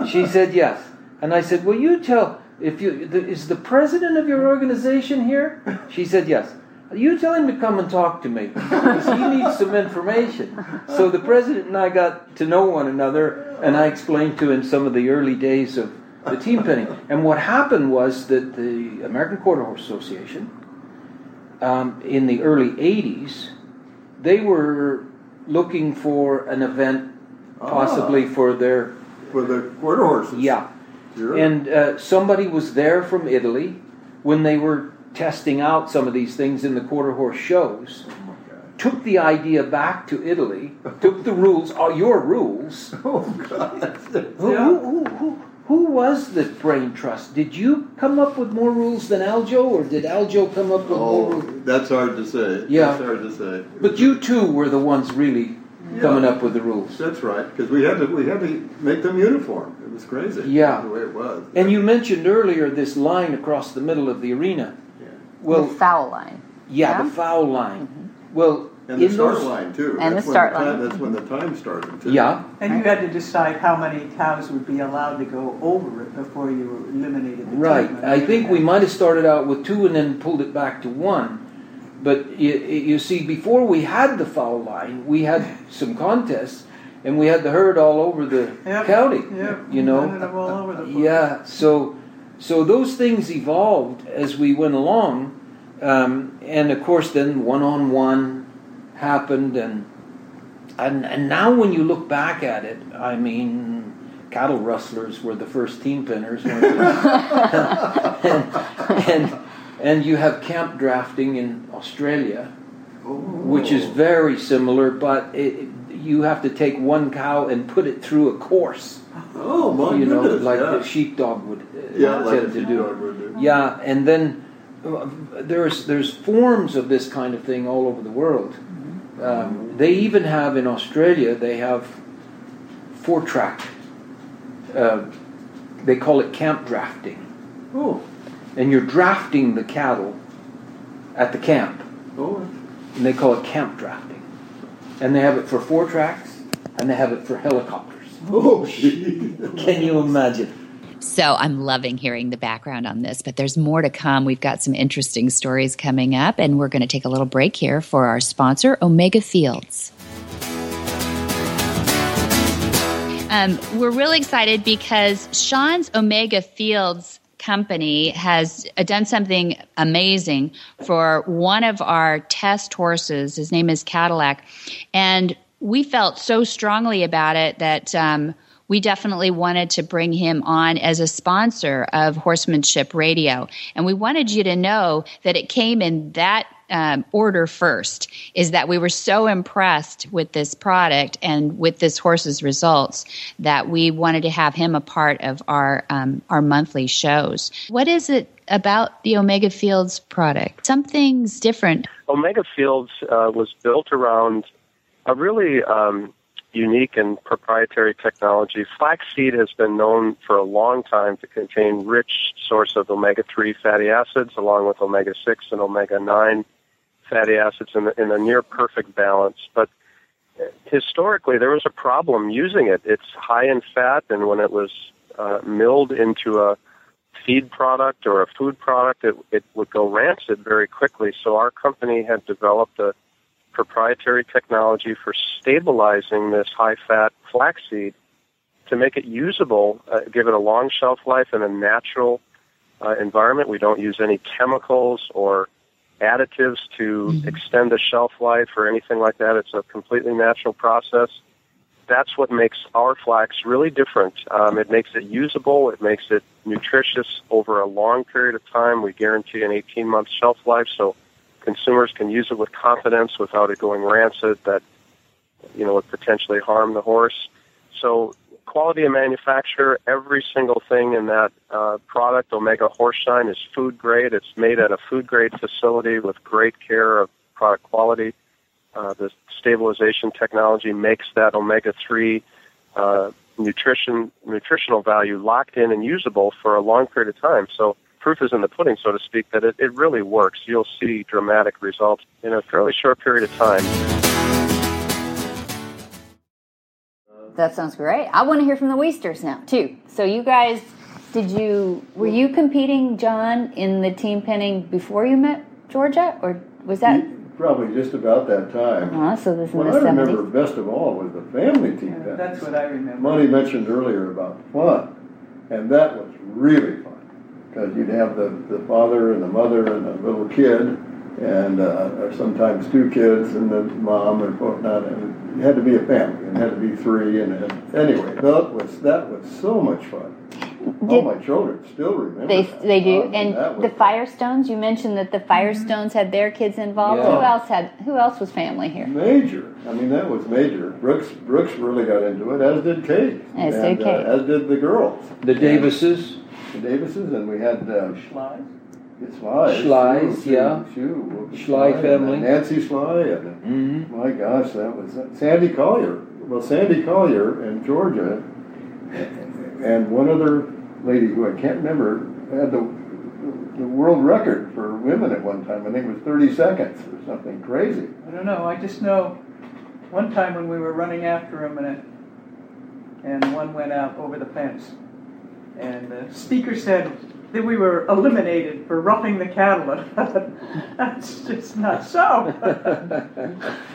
Speaker 7: [LAUGHS] she said, yes. And I said, well, you tell, if you, the, is the president of your organization here? She said, yes. You tell him to come and talk to me. because He needs some information. So the president and I got to know one another, and I explained to him some of the early days of the team penning. And what happened was that the American Quarter Horse Association, um, in the early 80s, they were looking for an event possibly for their
Speaker 8: For the quarter horses.
Speaker 7: yeah
Speaker 8: Sure.
Speaker 7: and uh, somebody was there from Italy when they were testing out some of these things in the quarter horse shows. Took the idea back to Italy, took the rules, all your rules. [LAUGHS]
Speaker 8: oh, God.
Speaker 7: Who, who, who, who, who was the brain trust? Did you come up with more rules than Aljo, or did Aljo come up with more
Speaker 8: Oh,
Speaker 7: rules?
Speaker 8: that's hard to say.
Speaker 7: Yeah.
Speaker 8: That's hard to say.
Speaker 7: But you two were the ones really coming up with the rules.
Speaker 8: That's right, because we had to we had to make them uniform. It was crazy.
Speaker 7: Yeah.
Speaker 8: the way it was.
Speaker 7: And you mentioned earlier this line across the middle of the arena. Well,
Speaker 5: the foul line.
Speaker 7: Yeah,
Speaker 5: Yeah?
Speaker 7: the foul line. Mm-hmm. Well,
Speaker 8: and the start
Speaker 7: those,
Speaker 8: line too.
Speaker 5: And
Speaker 8: that's
Speaker 5: the
Speaker 8: when
Speaker 5: start
Speaker 8: time,
Speaker 5: line.
Speaker 8: That's when the time started too.
Speaker 7: yeah,
Speaker 10: And you had to decide how many cows would be allowed to go over it before you eliminated the
Speaker 7: right.
Speaker 10: team.
Speaker 7: I think we might have started out with two and then pulled it back to one. But you, you see, before we had the foul line, we had some contests, and we had the herd all over the
Speaker 10: Yep,
Speaker 7: county.
Speaker 10: yep,
Speaker 7: You know,
Speaker 10: ended up all over the place.
Speaker 7: Yeah, so so those things evolved as we went along, um, and of course then one on one happened, and, and and now when you look back at it, I mean, cattle rustlers were the first team pinners, [LAUGHS] [LAUGHS] and, and and you have camp drafting in Australia, which is very similar, but it, you have to take one cow and put it through a course
Speaker 8: Oh my
Speaker 7: you know,
Speaker 8: goodness!
Speaker 7: like
Speaker 8: yeah.
Speaker 7: the sheepdog would uh,
Speaker 8: yeah,
Speaker 7: tend
Speaker 8: a
Speaker 7: to
Speaker 8: sheepdog
Speaker 7: do.
Speaker 8: would do.
Speaker 7: Yeah, and then uh, there's there's forms of this kind of thing all over the world. Um, they even have in Australia they have four track. Uh, they call it camp drafting,
Speaker 8: Oh,
Speaker 7: and you're drafting the cattle at the camp,
Speaker 8: oh,
Speaker 7: and they call it camp drafting. And they have it for four tracks, and they have it for helicopters.
Speaker 8: oh.
Speaker 7: Can you imagine?
Speaker 2: So I'm loving hearing the background on this, but there's more to come. We've got some interesting stories coming up, and we're going to take a little break here for our sponsor, Omega Fields. Um, we're really excited because Sean's Omega Fields company has done something amazing for one of our test horses. His name is Cadillac. And we felt so strongly about it that um, we definitely wanted to bring him on as a sponsor of Horsemanship Radio. And we wanted you to know that it came in that um, order first is that we were so impressed with this product and with this horse's results that we wanted to have him a part of our um, our monthly shows. What is it about the Omega Fields product? Something's different.
Speaker 11: Omega Fields uh, was built around a really um, unique and proprietary technology. Flaxseed has been known for a long time to contain rich source of omega-3 fatty acids along with omega-6 and omega-9 fatty acids in, in a near perfect balance. But historically, there was a problem using it. It's high in fat, and when it was uh, milled into a feed product or a food product, it, it would go rancid very quickly. So our company had developed a proprietary technology for stabilizing this high fat flaxseed to make it usable, uh, give it a long shelf life in a natural uh, environment. We don't use any chemicals or additives to mm-hmm. extend the shelf life or anything like that. It's a completely natural process. That's what makes our flax really different. Um, it makes it usable. It makes it nutritious over a long period of time. We guarantee an 18 month shelf life, so consumers can use it with confidence without it going rancid that you know would potentially harm the horse. So quality of manufacture, every single thing in that uh, product, Omega Horse is food grade. It's made at a food grade facility with great care of product quality. Uh, the stabilization technology makes that omega three uh, nutrition nutritional value locked in and usable for a long period of time. So proof is in the pudding, so to speak, that it, it really works. You'll see dramatic results in a fairly short period of time.
Speaker 5: That sounds great. I want to hear from the Wiesters now too. So you guys, did you were you competing, John, in the team penning before you met Georgia, or was that?
Speaker 8: Probably just about that time.
Speaker 5: Uh, so this
Speaker 8: what I
Speaker 5: 70s.
Speaker 8: remember best of all was the family team
Speaker 10: Yeah,
Speaker 8: penning.
Speaker 10: that's what I remember.
Speaker 8: Monty mentioned earlier about fun, and that was really fun because you'd have the, the father and the mother and the little kid, and uh, or sometimes two kids and the mom and whatnot. And it had to be a family, and it had to be three. And, and anyway, that was that was so much fun. All my children still remember.
Speaker 5: They
Speaker 8: that.
Speaker 5: they do,
Speaker 8: I mean,
Speaker 5: and
Speaker 8: that
Speaker 5: the Firestones. You mentioned that the Firestones had their kids involved.
Speaker 7: Yeah.
Speaker 5: Who else had? Who else was family here?
Speaker 8: Major. I mean, that was major. Brooks Brooks really got into it, as did Kate.
Speaker 5: As did Kate.
Speaker 8: Uh, as did the girls.
Speaker 7: The Davises.
Speaker 8: The Davises, and we had uh,
Speaker 10: Schleiz?
Speaker 8: It's Sly.
Speaker 7: Schleiz,
Speaker 8: Shoo,
Speaker 7: yeah.
Speaker 8: Shoo, Shoo,
Speaker 7: Schley
Speaker 8: and,
Speaker 7: family.
Speaker 8: Nancy Sly, and
Speaker 7: Mm-hmm.
Speaker 8: my gosh, that was uh, Sandy Collier. Well, Sandy Collier in Georgia, and one other lady who I can't remember had the the world record for women at one time. I think it was 30 seconds or something crazy.
Speaker 10: I don't know. I just know one time when we were running after him and it, and one went out over the fence, and the speaker said that we were eliminated for roughing the cattle. [LAUGHS] That's just not so. [LAUGHS]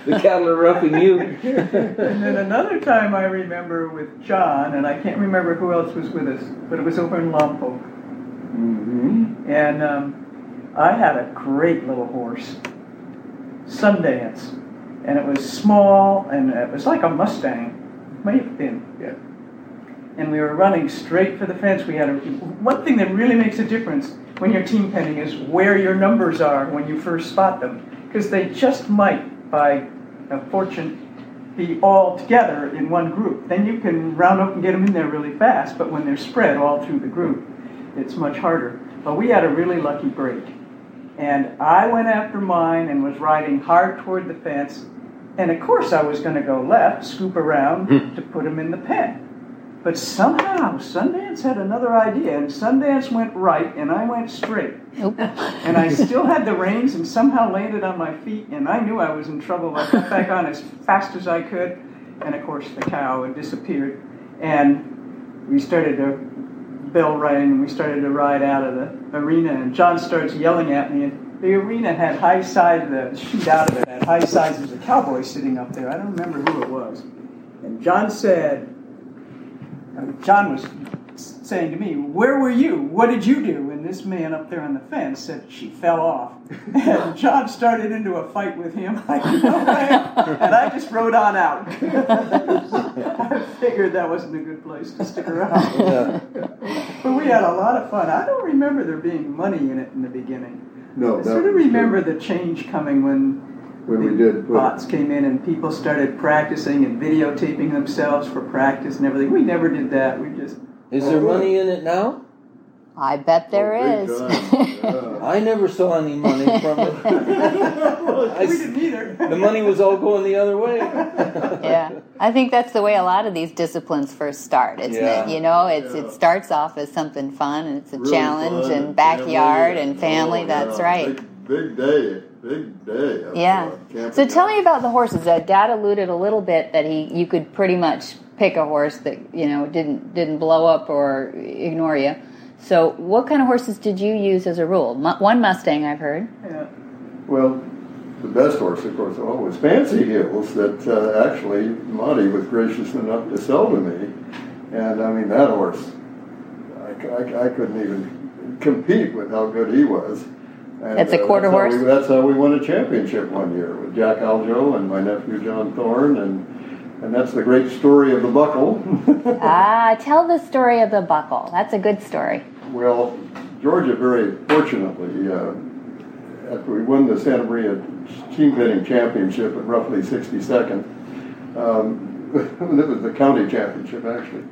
Speaker 7: The cattle are roughing you.
Speaker 10: and then another time I remember with John, and I can't remember who else was with us, but it was over in Lompoc.
Speaker 8: Mm-hmm.
Speaker 10: And um, I had a great little horse, Sundance, and it was small, and it was like a Mustang, may have been.
Speaker 8: Yeah.
Speaker 10: And we were running straight for the fence. We had a one thing that really makes a difference when you're team penning is where your numbers are when you first spot them, because they just might, by a fortune, be all together in one group. Then you can round up and get them in there really fast. But when they're spread all through the group, it's much harder. But we had a really lucky break. And I went after mine and was riding hard toward the fence. And of course, I was going to go left, scoop around hmm. to put him in the pen. But somehow, Sundance had another idea, and Sundance went right, and I went straight.
Speaker 5: Nope.
Speaker 10: And I still had the reins and somehow landed on my feet, and I knew I was in trouble. I got back on as fast as I could, and of course, the cow had disappeared. And we started to bell rang, and we started to ride out of the arena, and John starts yelling at me, and the arena had high sides, the sheet out of it had high sides. There's a cowboy sitting up there. I don't remember who it was. And John said, John was saying to me, Where were you? What did you do? And this man up there on the fence said, She fell off. [LAUGHS] And John started into a fight with him. [LAUGHS] I no. And I just rode on out. [LAUGHS] I figured that wasn't a good place to stick around. But we had a lot of fun. I don't remember there being money in it in the beginning.
Speaker 8: No,
Speaker 10: I sort of remember the change coming when
Speaker 8: When we did put-
Speaker 10: bots came in and people started practicing and videotaping themselves for practice and everything. We never did that. We just
Speaker 7: Is there oh, money in it now?
Speaker 9: I bet oh, there
Speaker 8: Oh,
Speaker 9: is.
Speaker 8: big time. [LAUGHS]
Speaker 7: I never saw any money from it. I [LAUGHS]
Speaker 10: we didn't either.
Speaker 7: the money was all going the other way. [LAUGHS]
Speaker 9: yeah, I think that's the way a lot of these disciplines first start. It's
Speaker 7: Yeah.
Speaker 9: you know, it's
Speaker 8: Yeah.
Speaker 9: it starts off as something fun and it's a
Speaker 8: Really
Speaker 9: challenge
Speaker 8: fun
Speaker 9: and backyard and family.
Speaker 8: oh,
Speaker 9: that's
Speaker 8: yeah,
Speaker 9: right.
Speaker 8: Big, big day, big day. of,
Speaker 9: Yeah. So tell
Speaker 8: out.
Speaker 9: me about the horses. Uh, Dad alluded a little bit that he you could pretty much pick a horse that you know didn't didn't blow up or ignore you. So what kind of horses did you use as a rule? Mu- one Mustang, I've heard.
Speaker 10: Yeah.
Speaker 8: Well, the best horse, of course, always Fancy Hills that uh, actually Monty was gracious enough to sell to me. And I mean, that horse, I I couldn't even compete with how good he was. And,
Speaker 9: That's a quarter
Speaker 8: that's how
Speaker 9: horse?
Speaker 8: we- that's how we won a championship one year with Jack Aljo and my nephew John Thorne. And, and that's the great story of the buckle. [LAUGHS]
Speaker 9: Ah, tell the story of the buckle. That's a good story.
Speaker 8: Well, Georgia very fortunately, uh, after we won the Santa Maria team penning championship at roughly 62nd, um, [LAUGHS] it was the county championship actually.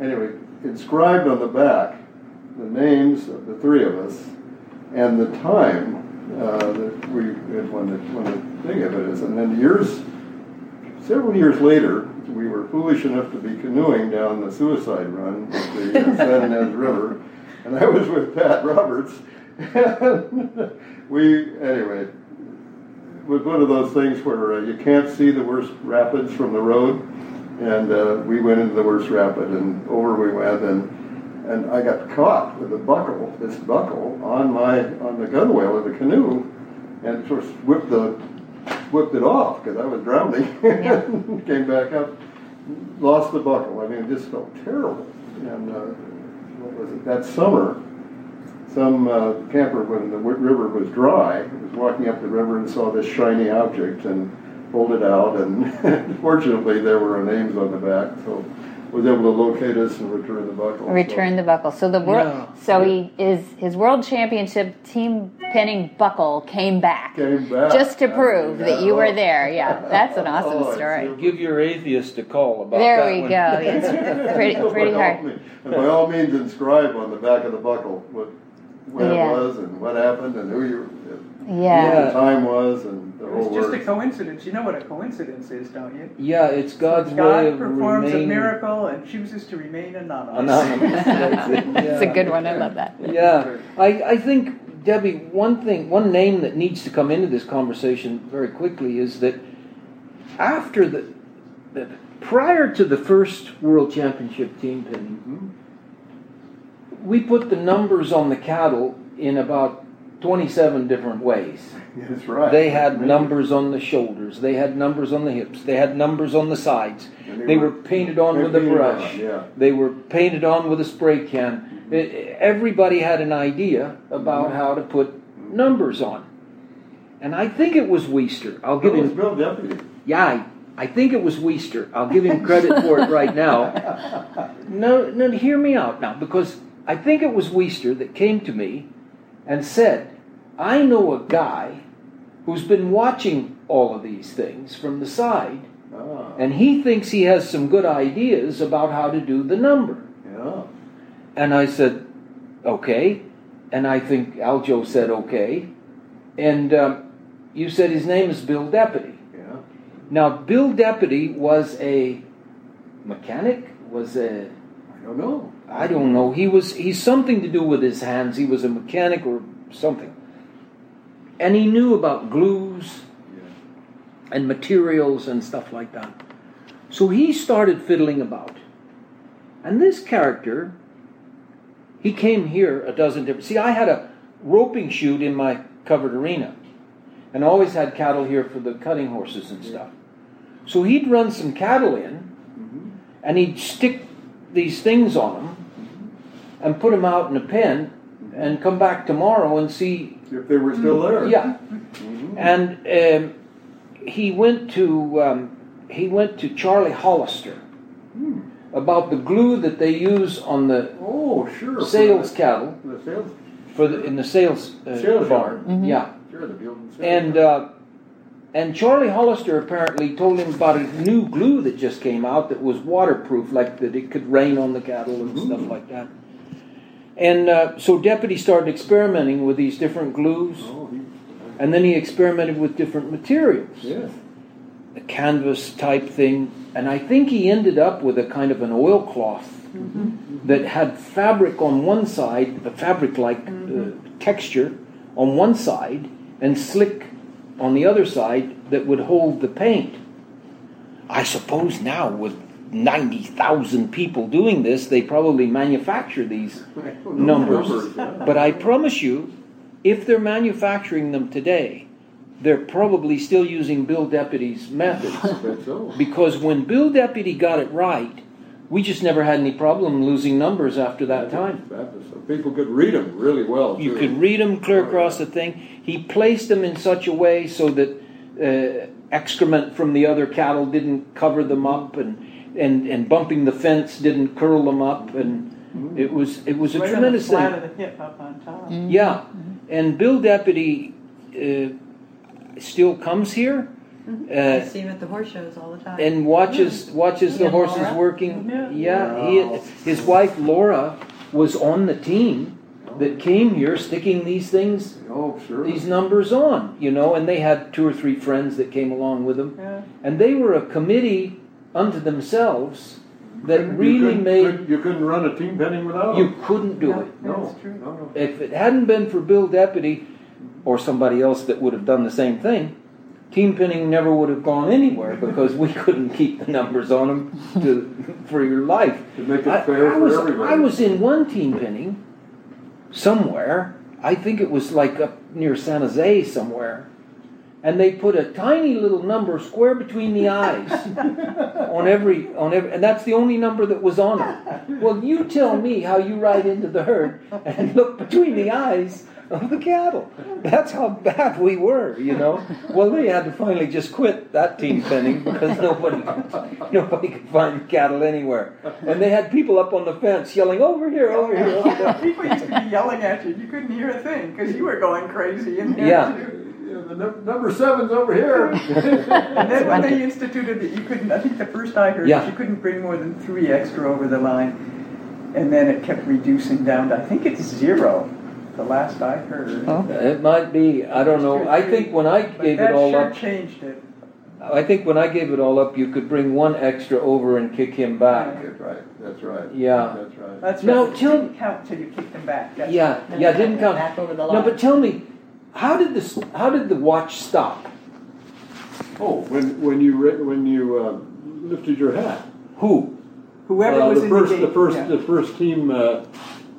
Speaker 8: Anyway, inscribed on the back the names of the three of us and the time uh, that we had won the, won the thing of it is. And then years, several years later, we were foolish enough to be canoeing down the suicide run of the uh, [LAUGHS] San Ynez River, and I was with Pat Roberts. And [LAUGHS] we, anyway, it was one of those things where uh, you can't see the worst rapids from the road, and uh, we went into the worst rapid, and over we went, and and I got caught with a buckle, this buckle, on my on the gunwale of the canoe, and sort of whipped the whipped it off because I was drowning. [LAUGHS] And came back up, lost the buckle. I mean, it just felt terrible. And uh, what was it? That summer, some uh, camper, when the w- river was dry, was walking up the river and saw this shiny object and pulled it out. And [LAUGHS] fortunately, there were names on the back, so was able to locate us and return the buckle. So-
Speaker 9: Return the buckle. So the world.
Speaker 7: Yeah.
Speaker 9: So he is his world championship team penning buckle came back
Speaker 8: Came back.
Speaker 9: just to prove that you were there. Yeah, that's an [LAUGHS]
Speaker 8: Oh,
Speaker 9: awesome
Speaker 8: it's-
Speaker 9: story.
Speaker 7: Give your atheist a call about
Speaker 9: There
Speaker 7: that
Speaker 9: we
Speaker 7: one.
Speaker 9: go. [LAUGHS] It's pretty pretty
Speaker 8: by all
Speaker 9: hard.
Speaker 8: means- And by all means, inscribe on the back of the buckle what, when
Speaker 9: Yeah.
Speaker 8: it was and what happened and who you,
Speaker 9: Yeah.
Speaker 8: What the time was and the
Speaker 10: It
Speaker 8: whole
Speaker 10: was just a coincidence. You know what a coincidence is, don't you?
Speaker 7: Yeah, it's God's way
Speaker 10: God
Speaker 7: of
Speaker 10: performs a miracle and chooses to remain anonymous.
Speaker 7: anonymous. [LAUGHS] That's it, [LAUGHS]
Speaker 9: That's a good one. I love that.
Speaker 7: Yeah, I, I think Debbie, one thing, one name that needs to come into this conversation very quickly is that after the, the prior to the first World Championship team penning, mm-hmm. we put the numbers on the cattle in about twenty-seven different ways. [LAUGHS]
Speaker 8: That's right.
Speaker 7: They had numbers on the shoulders. They had numbers on the hips. They had numbers on the sides.
Speaker 8: And
Speaker 7: They were painted on with a brush.
Speaker 8: on, yeah.
Speaker 7: They were painted on with a spray can. Mm-hmm. It- everybody had an idea about mm-hmm. how to put numbers on. And I think it was Wiester. I'll give
Speaker 8: It was
Speaker 7: him.
Speaker 8: Bill Deputy.
Speaker 7: Yeah, I, I think it was Wiester. I'll give him credit for it right now. [LAUGHS] No, no, hear me out now, because I think it was Wiester that came to me and said, I know a guy who's been watching all of these things from the side,
Speaker 8: Ah,
Speaker 7: and he thinks he has some good ideas about how to do the number.
Speaker 8: yeah.
Speaker 7: And I said, okay. And I think Aljo said, okay. And um, you said his name is Bill Deputy.
Speaker 8: Yeah.
Speaker 7: Now, Bill Deputy was a mechanic, was a
Speaker 8: I don't know.
Speaker 7: I don't know. He was he's something to do with his hands. He was a mechanic or something. And he knew about glues and materials and stuff like that. So he started fiddling about. And this character, he came here a dozen different. See, I had a roping chute in my covered arena, and always had cattle here for the cutting horses and stuff. So he'd run some cattle in, mm-hmm. and he'd stick these things on them, and put them out in a pen, and come back tomorrow and see
Speaker 8: If they were still there.
Speaker 7: yeah, and um, he went to um, he went to Charlie Hollister about the glue that they use on the
Speaker 8: Oh, sure.
Speaker 7: sales cattle.
Speaker 8: The sales.
Speaker 7: for the, in the sales, uh,
Speaker 8: Sales
Speaker 7: barn.
Speaker 8: yard.
Speaker 7: Yeah,
Speaker 8: Sure, the building.
Speaker 7: and uh, and Charlie Hollister apparently told him about a new glue that just came out that was waterproof, like that it could rain on the cattle and stuff like that. And uh, so Deputy started experimenting with these different glues,
Speaker 8: Oh, he,
Speaker 7: and then he experimented with different materials,
Speaker 8: yes.
Speaker 7: a canvas type thing, and I think he ended up with a kind of an oilcloth that had fabric on one side, a fabric-like uh, texture on one side, and slick on the other side that would hold the paint. I suppose now with 90,000 people doing this, they probably manufacture these [LAUGHS] numbers.
Speaker 8: yeah.
Speaker 7: But I promise you, if they're manufacturing them today, they're probably still using Bill Deputy's methods. [LAUGHS]
Speaker 8: So.
Speaker 7: Because when Bill Deputy got it right, we just never had any problem losing numbers after that time.
Speaker 8: People could read them really well.
Speaker 7: You
Speaker 8: too.
Speaker 7: could read them clear across the thing. He placed them in such a way so that uh, excrement from the other cattle didn't cover them up, and, and, and bumping the fence didn't curl them up, and it was it was a
Speaker 10: Right on the
Speaker 7: tremendous
Speaker 10: flat
Speaker 7: thing.
Speaker 10: of the hip up on top.
Speaker 7: Yeah, and Bill Deputy uh, still comes here.
Speaker 6: I
Speaker 7: Uh,
Speaker 6: see him at the horse shows all the time.
Speaker 7: and watches watches
Speaker 6: He
Speaker 7: the horses
Speaker 6: Laura?
Speaker 7: working.
Speaker 10: Yeah.
Speaker 7: Yeah, he, his wife Laura was on the team that came here sticking these things,
Speaker 8: Oh, sure.
Speaker 7: these numbers on, you know, and they had two or three friends that came along with them,
Speaker 10: Yeah.
Speaker 7: and they were a committee unto themselves that
Speaker 8: You
Speaker 7: really
Speaker 8: couldn't-
Speaker 7: made
Speaker 8: You couldn't run a team penning without
Speaker 7: you couldn't do
Speaker 10: No.
Speaker 7: it.
Speaker 8: No,
Speaker 10: That's true.
Speaker 8: no, no.
Speaker 7: If it hadn't been for Bill Deputy or somebody else that would have done the same thing, team penning never would have gone anywhere because we couldn't keep the numbers on them to, [LAUGHS] for your life.
Speaker 8: To make it
Speaker 7: I,
Speaker 8: fair
Speaker 7: I
Speaker 8: for
Speaker 7: was,
Speaker 8: everybody.
Speaker 7: I was in one team penning somewhere. I think it was like up near San Jose somewhere. And they put a tiny little number square between the eyes [LAUGHS] on every on every, and that's the only number that was on it. Well, you tell me how you ride into the herd and look between the eyes of the cattle. That's how bad we were, you know. Well, they had to finally just quit that team penning because nobody nobody could find cattle anywhere, and they had people up on the fence yelling over here, over here, over there. [LAUGHS]
Speaker 10: People used to be yelling at you. You couldn't hear a thing because you were going crazy in there
Speaker 7: Yeah.
Speaker 10: too.
Speaker 8: Yeah, the num- number seven's over here. [LAUGHS]
Speaker 10: And then when they instituted that you couldn't, I think the first I heard,
Speaker 7: yeah.
Speaker 10: you couldn't bring more than three extra over the line. And then it kept reducing down to, I think it's zero, the last I heard.
Speaker 7: It might be. I don't know. I think when I gave it all
Speaker 10: sure
Speaker 7: up,
Speaker 10: changed it.
Speaker 7: I think when I gave it all up, you could bring one extra over and kick him back.
Speaker 8: That's right, that's right.
Speaker 7: Yeah.
Speaker 8: That's right.
Speaker 10: That's
Speaker 7: No,
Speaker 10: right. It
Speaker 7: tell-
Speaker 10: didn't count till you kicked them back. That's
Speaker 7: Yeah,
Speaker 6: Then
Speaker 7: yeah, didn't count.
Speaker 6: Back over the
Speaker 7: No, but tell me, how did this? How did the watch stop?
Speaker 8: Oh, when, when you, re- when you uh, lifted your hat.
Speaker 7: Who?
Speaker 10: Whoever
Speaker 8: Uh,
Speaker 10: was
Speaker 8: the
Speaker 10: in
Speaker 8: first,
Speaker 10: the game.
Speaker 8: the first,
Speaker 10: yeah.
Speaker 8: the first team, uh,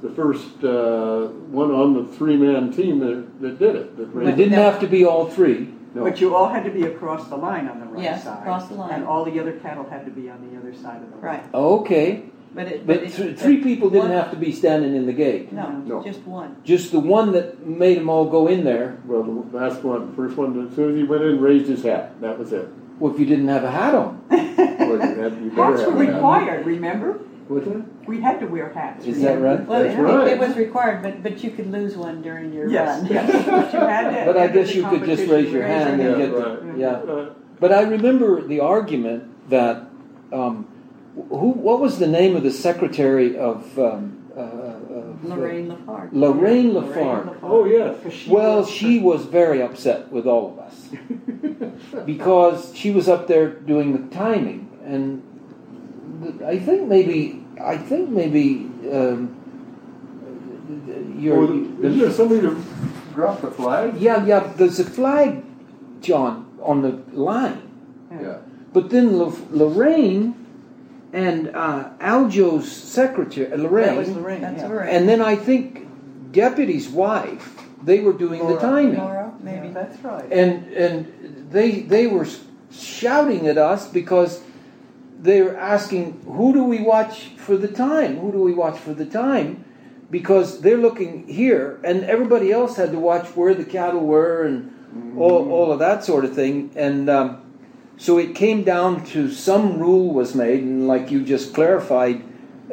Speaker 8: the first uh, one on the three-man team that, that did it. That
Speaker 7: It didn't have to be all three.
Speaker 8: no.
Speaker 10: But you all had to be across the line on the right
Speaker 6: Yes,
Speaker 10: side.
Speaker 6: across the line.
Speaker 10: And all the other cattle had to be on the other side of the line.
Speaker 6: Right.
Speaker 7: Okay,
Speaker 6: But it.
Speaker 7: but
Speaker 6: it-
Speaker 7: th- three people didn't
Speaker 6: one-
Speaker 7: have to be standing in the gate.
Speaker 6: No,
Speaker 8: No.
Speaker 6: just one.
Speaker 7: Just the one that made them all go in there.
Speaker 8: Well, the last one, first one, as soon as he went in, raised his hat. That was it.
Speaker 7: Well, if you didn't have a hat on, [LAUGHS]
Speaker 8: Well, you had, you
Speaker 10: Hats were
Speaker 8: a hat.
Speaker 10: required, remember?
Speaker 7: was it?
Speaker 10: We had to wear hats.
Speaker 7: Is that right?
Speaker 6: Well,
Speaker 8: That's
Speaker 6: it,
Speaker 8: right.
Speaker 6: it was required, but, but you could lose one during your
Speaker 10: Yes,
Speaker 6: run.
Speaker 10: yes. [LAUGHS] But you had to.
Speaker 7: But I guess you could just raise your
Speaker 10: with-
Speaker 7: hand and
Speaker 8: Yeah,
Speaker 7: get
Speaker 8: right.
Speaker 7: the yeah.
Speaker 8: Uh,
Speaker 7: But I remember the argument that um, who what was the name of the secretary of, um, uh, of
Speaker 6: Lorraine Lafarge.
Speaker 7: Lorraine
Speaker 10: Lorraine
Speaker 7: Lafarge.
Speaker 8: Oh, yes.
Speaker 10: 'Cause she
Speaker 7: Well,
Speaker 10: was
Speaker 7: she
Speaker 10: the-
Speaker 7: was very upset with all of us [LAUGHS] because she was up there doing the timing, and I think maybe I think maybe um, your
Speaker 8: well, Isn't there somebody to drop the flag?
Speaker 7: yeah yeah there's a flag, John, on the line.
Speaker 8: Yeah.
Speaker 7: But then Lo- Lorraine and uh, Aljo's secretary, uh, Lorraine,
Speaker 10: That was Lorraine,
Speaker 6: That's
Speaker 10: yeah.
Speaker 6: all right.
Speaker 7: and then I think deputy's wife, they were doing the timing.
Speaker 6: Laura,
Speaker 10: Yeah,
Speaker 6: maybe.
Speaker 10: that's right.
Speaker 7: And and they they were shouting at us because they were asking, "Who do we watch for the time? Who do we watch for the time?" Because they're looking here, and everybody else had to watch where the cattle were and all, all of that sort of thing. And um, so it came down to some rule was made, and like you just clarified,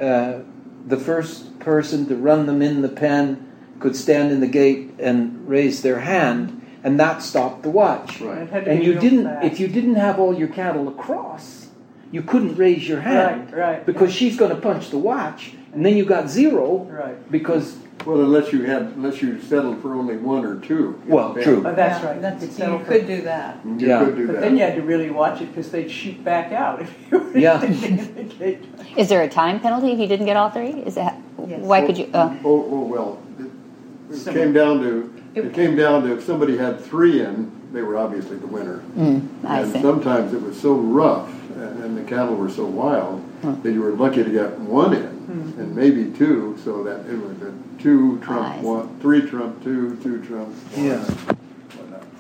Speaker 7: uh, the first person to run them in the pen could stand in the gate and raise their hand, and that stopped the watch.
Speaker 8: Right.
Speaker 10: It had to
Speaker 7: And you didn't,
Speaker 10: fast.
Speaker 7: if you didn't have all your cattle across, you couldn't raise your hand
Speaker 10: Right, right,
Speaker 7: because
Speaker 10: yeah.
Speaker 7: she's going to punch the watch, and then you got zero
Speaker 10: Right.
Speaker 7: because
Speaker 8: Well, unless you had, unless you settled for only one or two.
Speaker 7: Well, true.
Speaker 10: Oh, that's
Speaker 6: Yeah,
Speaker 10: right.
Speaker 6: That's,
Speaker 10: You'd
Speaker 6: you
Speaker 10: settle for-
Speaker 6: could do that.
Speaker 8: You
Speaker 7: Yeah.
Speaker 8: could do
Speaker 10: But
Speaker 8: that.
Speaker 10: then you had to really watch it because they'd shoot back out if you were
Speaker 7: Yeah.
Speaker 10: standing in the gate.
Speaker 9: Is there a time penalty if you didn't get all three? Is that
Speaker 6: Yes.
Speaker 9: why could you? Uh,
Speaker 8: Oh, oh, well, it- it came down to, it came down to if somebody had three in, they were obviously the winner.
Speaker 9: mm, I
Speaker 8: And
Speaker 9: see.
Speaker 8: sometimes it was so rough and and the cattle were so wild that you were lucky to get one in and maybe two, so that it was a two trump
Speaker 9: see.
Speaker 8: one, three trump two, two trump one.
Speaker 7: Yeah.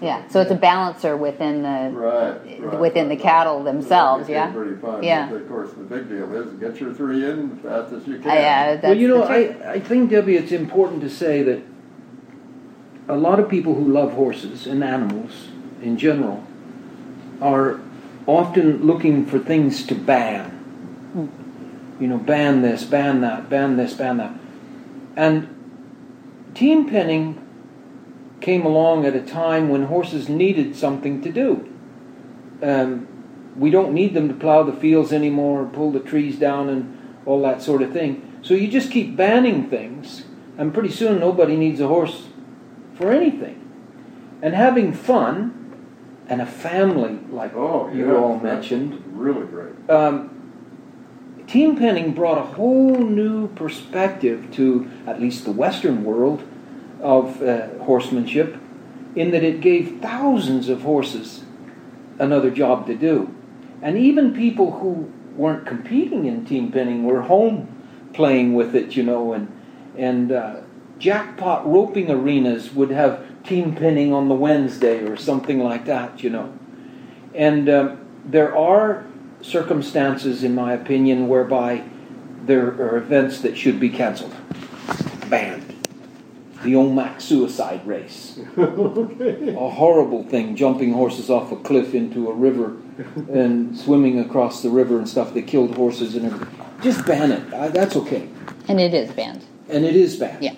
Speaker 9: Yeah, so it's a balancer within the
Speaker 8: Right, right.
Speaker 9: within the
Speaker 8: right,
Speaker 9: cattle themselves.
Speaker 8: That
Speaker 9: Yeah.
Speaker 8: Pretty fun.
Speaker 9: Yeah.
Speaker 8: But of course, the big deal is get your three in as fast as you
Speaker 9: Uh,
Speaker 8: can.
Speaker 9: yeah, that's
Speaker 7: well, you know,
Speaker 9: the.
Speaker 7: I, I think, Debbie, it's important to say that a lot of people who love horses and animals in general are often looking for things to ban. You know, ban this, ban that, ban this, ban that. And team penning came along at a time when horses needed something to do. Um, we don't need them to plow the fields anymore, pull the trees down, and all that sort of thing. So you just keep banning things, and pretty soon nobody needs a horse for anything. And having fun and a family, like
Speaker 8: Oh,
Speaker 7: you
Speaker 8: yeah,
Speaker 7: all mentioned,
Speaker 8: Really great.
Speaker 7: um, team penning brought a whole new perspective to at least the Western world of uh, horsemanship, in that it gave thousands of horses another job to do. And even people who weren't competing in team penning were home playing with it, you know, and, and uh, jackpot roping arenas would have team penning on the Wednesday or something like that, you know. And um, there are circumstances, in my opinion, whereby there are events that should be canceled, banned. The Omak suicide race. [LAUGHS] A horrible thing, jumping horses off a cliff into a river and swimming across the river and stuff. They killed horses and everything. Just ban it. Uh, that's okay.
Speaker 9: and it is banned.
Speaker 7: And it is banned.
Speaker 9: Yeah.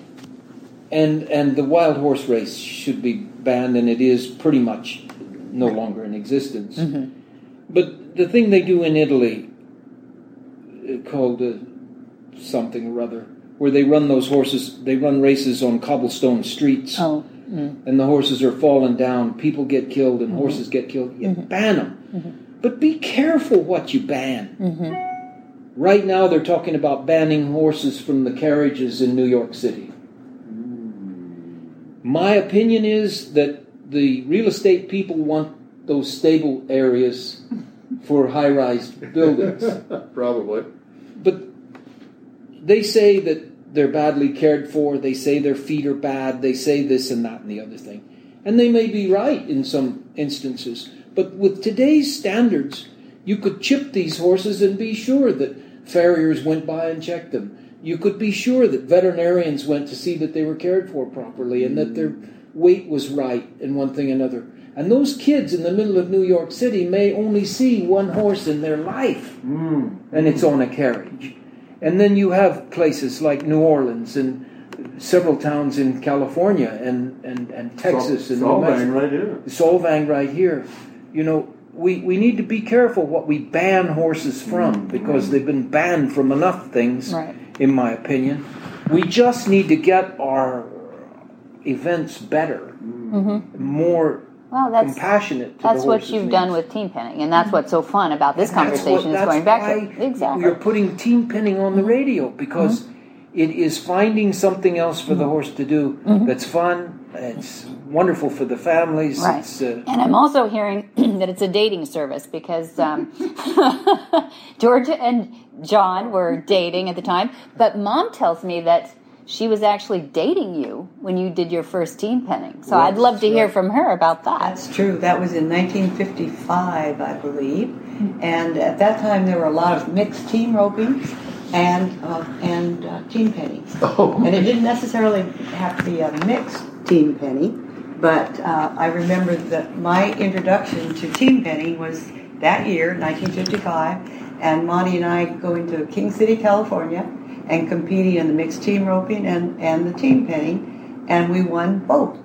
Speaker 7: And and the wild horse race should be banned, and it is pretty much no longer in existence.
Speaker 9: Mm-hmm.
Speaker 7: But the thing they do in Italy, uh, called uh, something or other, where they run those horses, they run races on cobblestone streets,
Speaker 9: Oh, mm.
Speaker 7: and the horses are falling down. People get killed, and horses get killed. You ban them, but be careful what you ban. Right now, they're talking about banning horses from the carriages in New York City. My opinion is that the real estate people want those stable areas for high rise buildings. [LAUGHS]
Speaker 8: Probably.
Speaker 7: But they say that they're badly cared for, they say their feet are bad, they say this and that and the other thing. And they may be right in some instances. But with today's standards, you could chip these horses and be sure that farriers went by and checked them. You could be sure that veterinarians went to see that they were cared for properly and that their weight was right and one thing and another. And those kids in the middle of New York City may only see one horse in their life
Speaker 8: Mm.
Speaker 7: and it's on a carriage. And then you have places like New Orleans and several towns in California and, and, and Texas and
Speaker 8: Solvang
Speaker 7: Mexico.
Speaker 8: right here.
Speaker 7: Solvang right here. You know, we, we need to be careful what we ban horses from because they've been banned from enough things,
Speaker 9: Right.
Speaker 7: In my opinion. We just need to get our events better, mm-hmm. more
Speaker 9: Well, that's
Speaker 7: compassionate to
Speaker 9: that's
Speaker 7: the
Speaker 9: what you've done with team penning, and that's what's so fun about this
Speaker 7: That's what-
Speaker 9: conversation is
Speaker 7: that's
Speaker 9: going back to exactly.
Speaker 7: You're putting team penning on the mm-hmm. radio because
Speaker 9: Mm-hmm.
Speaker 7: it is finding something else for the mm-hmm. horse to do that's fun. It's wonderful for the families.
Speaker 9: Mm-hmm. Right.
Speaker 7: It's, uh,
Speaker 9: And I'm also hearing [CLEARS THROAT] that it's a dating service because um, [LAUGHS] Georgia and John were dating at the time. But mom tells me that she was actually dating you when you did your first team penning. So I'd love to hear from her about that.
Speaker 6: That's true. That was in 1955, I believe. And at that time, there were a lot of mixed team roping and uh, and uh, team penning.
Speaker 8: Oh.
Speaker 6: And it didn't necessarily have to be a mixed team penning, but uh, I remember that my introduction to team penning was that year, 1955, and Monty and I going to King City, California, and competing in the mixed team roping and, and the team penning. and we won both.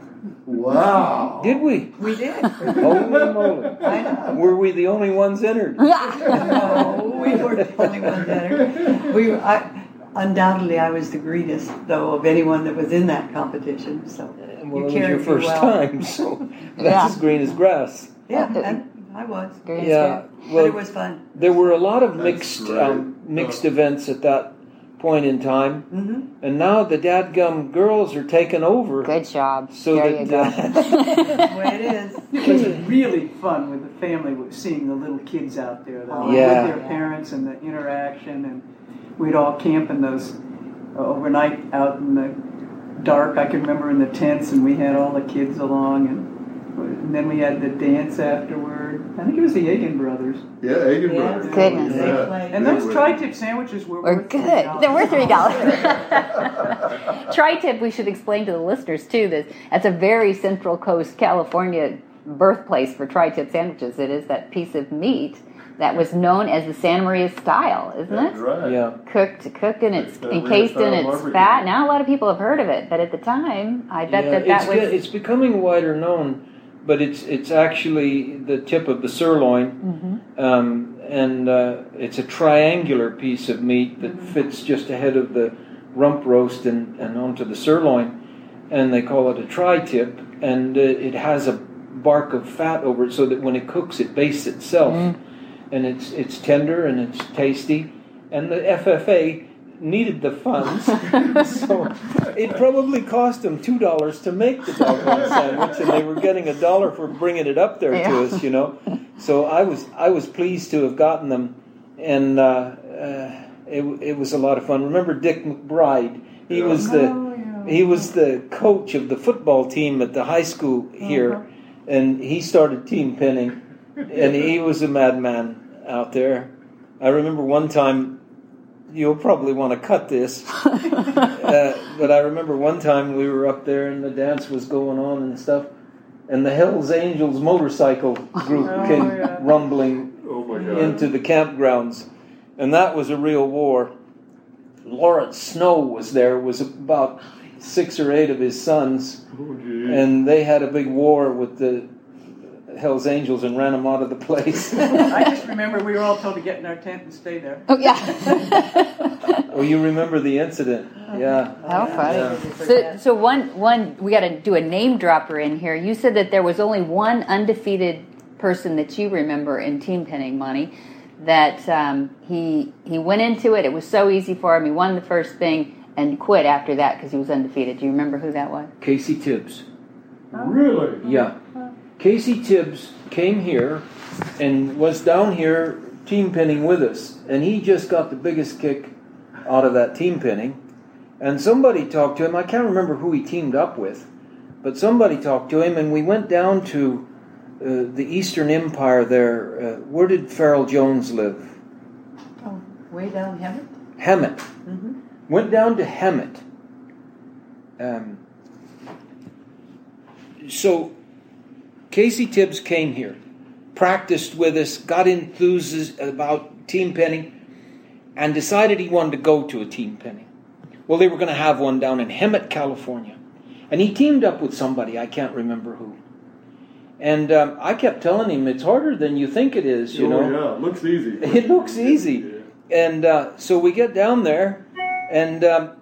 Speaker 8: Wow.
Speaker 7: Did we?
Speaker 6: We did.
Speaker 7: Holy moly.
Speaker 6: I know.
Speaker 7: Were we the only ones entered? [LAUGHS]
Speaker 6: No, we were the only ones entered. We, were- I, undoubtedly, I was the greenest, though, of anyone that was in that competition. So
Speaker 7: Well,
Speaker 6: you
Speaker 7: it was your first
Speaker 6: well.
Speaker 7: time, so [LAUGHS] [LAUGHS] that's
Speaker 2: Yeah.
Speaker 7: as green as grass.
Speaker 6: Yeah, and I was.
Speaker 2: Green
Speaker 7: Yeah.
Speaker 6: But
Speaker 7: Well,
Speaker 6: it was fun.
Speaker 7: there were a lot of mixed um, mixed events at that point in time,
Speaker 6: hmm
Speaker 7: and now the dadgum girls are taking over.
Speaker 2: Good job.
Speaker 7: So
Speaker 2: there you
Speaker 7: that
Speaker 2: go.
Speaker 6: That's [LAUGHS] the way it is.
Speaker 10: It was really fun with the family, seeing the little kids out there, though,
Speaker 7: Yeah.
Speaker 10: with their parents and the interaction, and we'd all camp in those uh, overnight out in the dark. I can remember in the tents, and we had all the kids along, and, and then we had the dance afterward. I think it was the Egan brothers,
Speaker 8: Yeah, Egan
Speaker 6: Yeah,
Speaker 8: Brothers.
Speaker 2: goodness.
Speaker 8: Yeah.
Speaker 10: and those tri-tip sandwiches were,
Speaker 2: We're
Speaker 10: worth
Speaker 2: good.
Speaker 10: $3.
Speaker 2: They were three dollars. [LAUGHS] [LAUGHS]
Speaker 9: Tri-tip, we should explain to the listeners too that that's a very Central Coast California birthplace for tri-tip sandwiches. It is that piece of meat that was known as the Santa Maria style, isn't
Speaker 8: That's
Speaker 9: it?
Speaker 8: right.
Speaker 7: Yeah,
Speaker 9: Cooked, cooked, and it's
Speaker 8: Santa
Speaker 9: encased in its
Speaker 8: barbecue.
Speaker 9: fat. Now a lot of people have heard of it, but at the time, I bet
Speaker 7: yeah,
Speaker 9: that that
Speaker 7: it's,
Speaker 9: was.
Speaker 7: ge- it's becoming wider known, but it's it's actually the tip of the sirloin,
Speaker 9: Mm-hmm.
Speaker 7: um, and uh, it's a triangular piece of meat that
Speaker 9: Mm-hmm.
Speaker 7: fits just ahead of the rump roast and, and onto the sirloin, and they call it a tri-tip, and uh, it has a bark of fat over it so that when it cooks, it bastes itself,
Speaker 9: Mm.
Speaker 7: And it's it's tender and it's tasty, and the FFA needed the funds, [LAUGHS] so it probably cost them two dollars to make the doggone [LAUGHS] sandwich, and they were getting a dollar for bringing it up there to us, you know. So I was I was pleased to have gotten them, and uh, uh, it it was a lot of fun. Remember Dick McBride? He was the he was the coach of the football team at the high school here, and he started team penning, and he was a madman out there. I remember one time. You'll probably want to cut this, [LAUGHS] uh, but I remember one time we were up there and the dance was going on and stuff, and the Hell's Angels motorcycle group
Speaker 10: Oh,
Speaker 7: came
Speaker 10: yeah.
Speaker 7: rumbling
Speaker 8: Oh
Speaker 7: into the campgrounds, and that was a real war. Lawrence Snow was there. Was about six or eight of his sons,
Speaker 8: Oh,
Speaker 7: and they had a big war with the Hell's Angels and ran them out of the place.
Speaker 10: I just remember we were all told to get in our tent and stay there.
Speaker 2: oh yeah.
Speaker 7: oh, you remember the incident? Yeah.
Speaker 2: How funny.
Speaker 7: Yeah.
Speaker 9: So, so one, one, we got to do a name dropper in here. You said that there was only one undefeated person that you remember in team penning, Monty. That um, he he went into it. It was so easy for him. He won the first thing and quit after that because he was undefeated. Do you remember who that was?
Speaker 7: Casey Tibbs.
Speaker 8: Really?
Speaker 7: Yeah. Casey Tibbs came here and was down here team penning with us, and he just got the biggest kick out of that team penning. And somebody talked to him. I can't remember who he teamed up with, but somebody talked to him, and we went down to uh, the Eastern Empire there. Uh, where did Farrell Jones live?
Speaker 6: Oh, way down heaven.
Speaker 7: Hemet.
Speaker 6: Mhm.
Speaker 7: Went down to Hemet. Um, so Casey Tibbs came here, practiced with us, got enthused about team penning, and decided he wanted to go to a team penning. Well, they were going to have one down in Hemet, California. And he teamed up with somebody, I can't remember who. And um, I kept telling him, it's harder than you think it is, you
Speaker 8: oh,
Speaker 7: know.
Speaker 8: yeah. It looks easy. [LAUGHS]
Speaker 7: It looks easy. [LAUGHS] And uh, so we get down there, and um,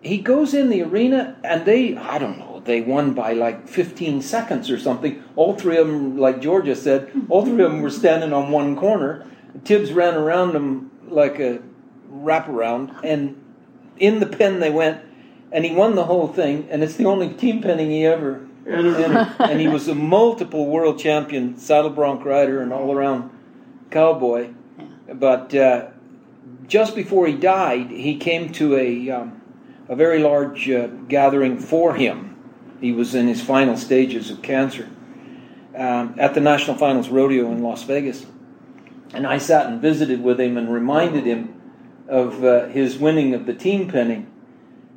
Speaker 7: he goes in the arena, and they, I don't know, they won by like 15 seconds or something. All three of them, like Georgia said, all three of them were standing on one corner. Tibbs ran around them like a wraparound, and in the pen they went, and he won the whole thing. And it's the only team penning he ever.
Speaker 8: And
Speaker 7: he was a multiple world champion, saddle bronc rider, and all around cowboy. But uh, just before he died, he came to a um, a very large uh, gathering for him. He was in his final stages of cancer um, at the National Finals Rodeo in Las Vegas, and I sat and visited with him and reminded him of uh, his winning of the team penning.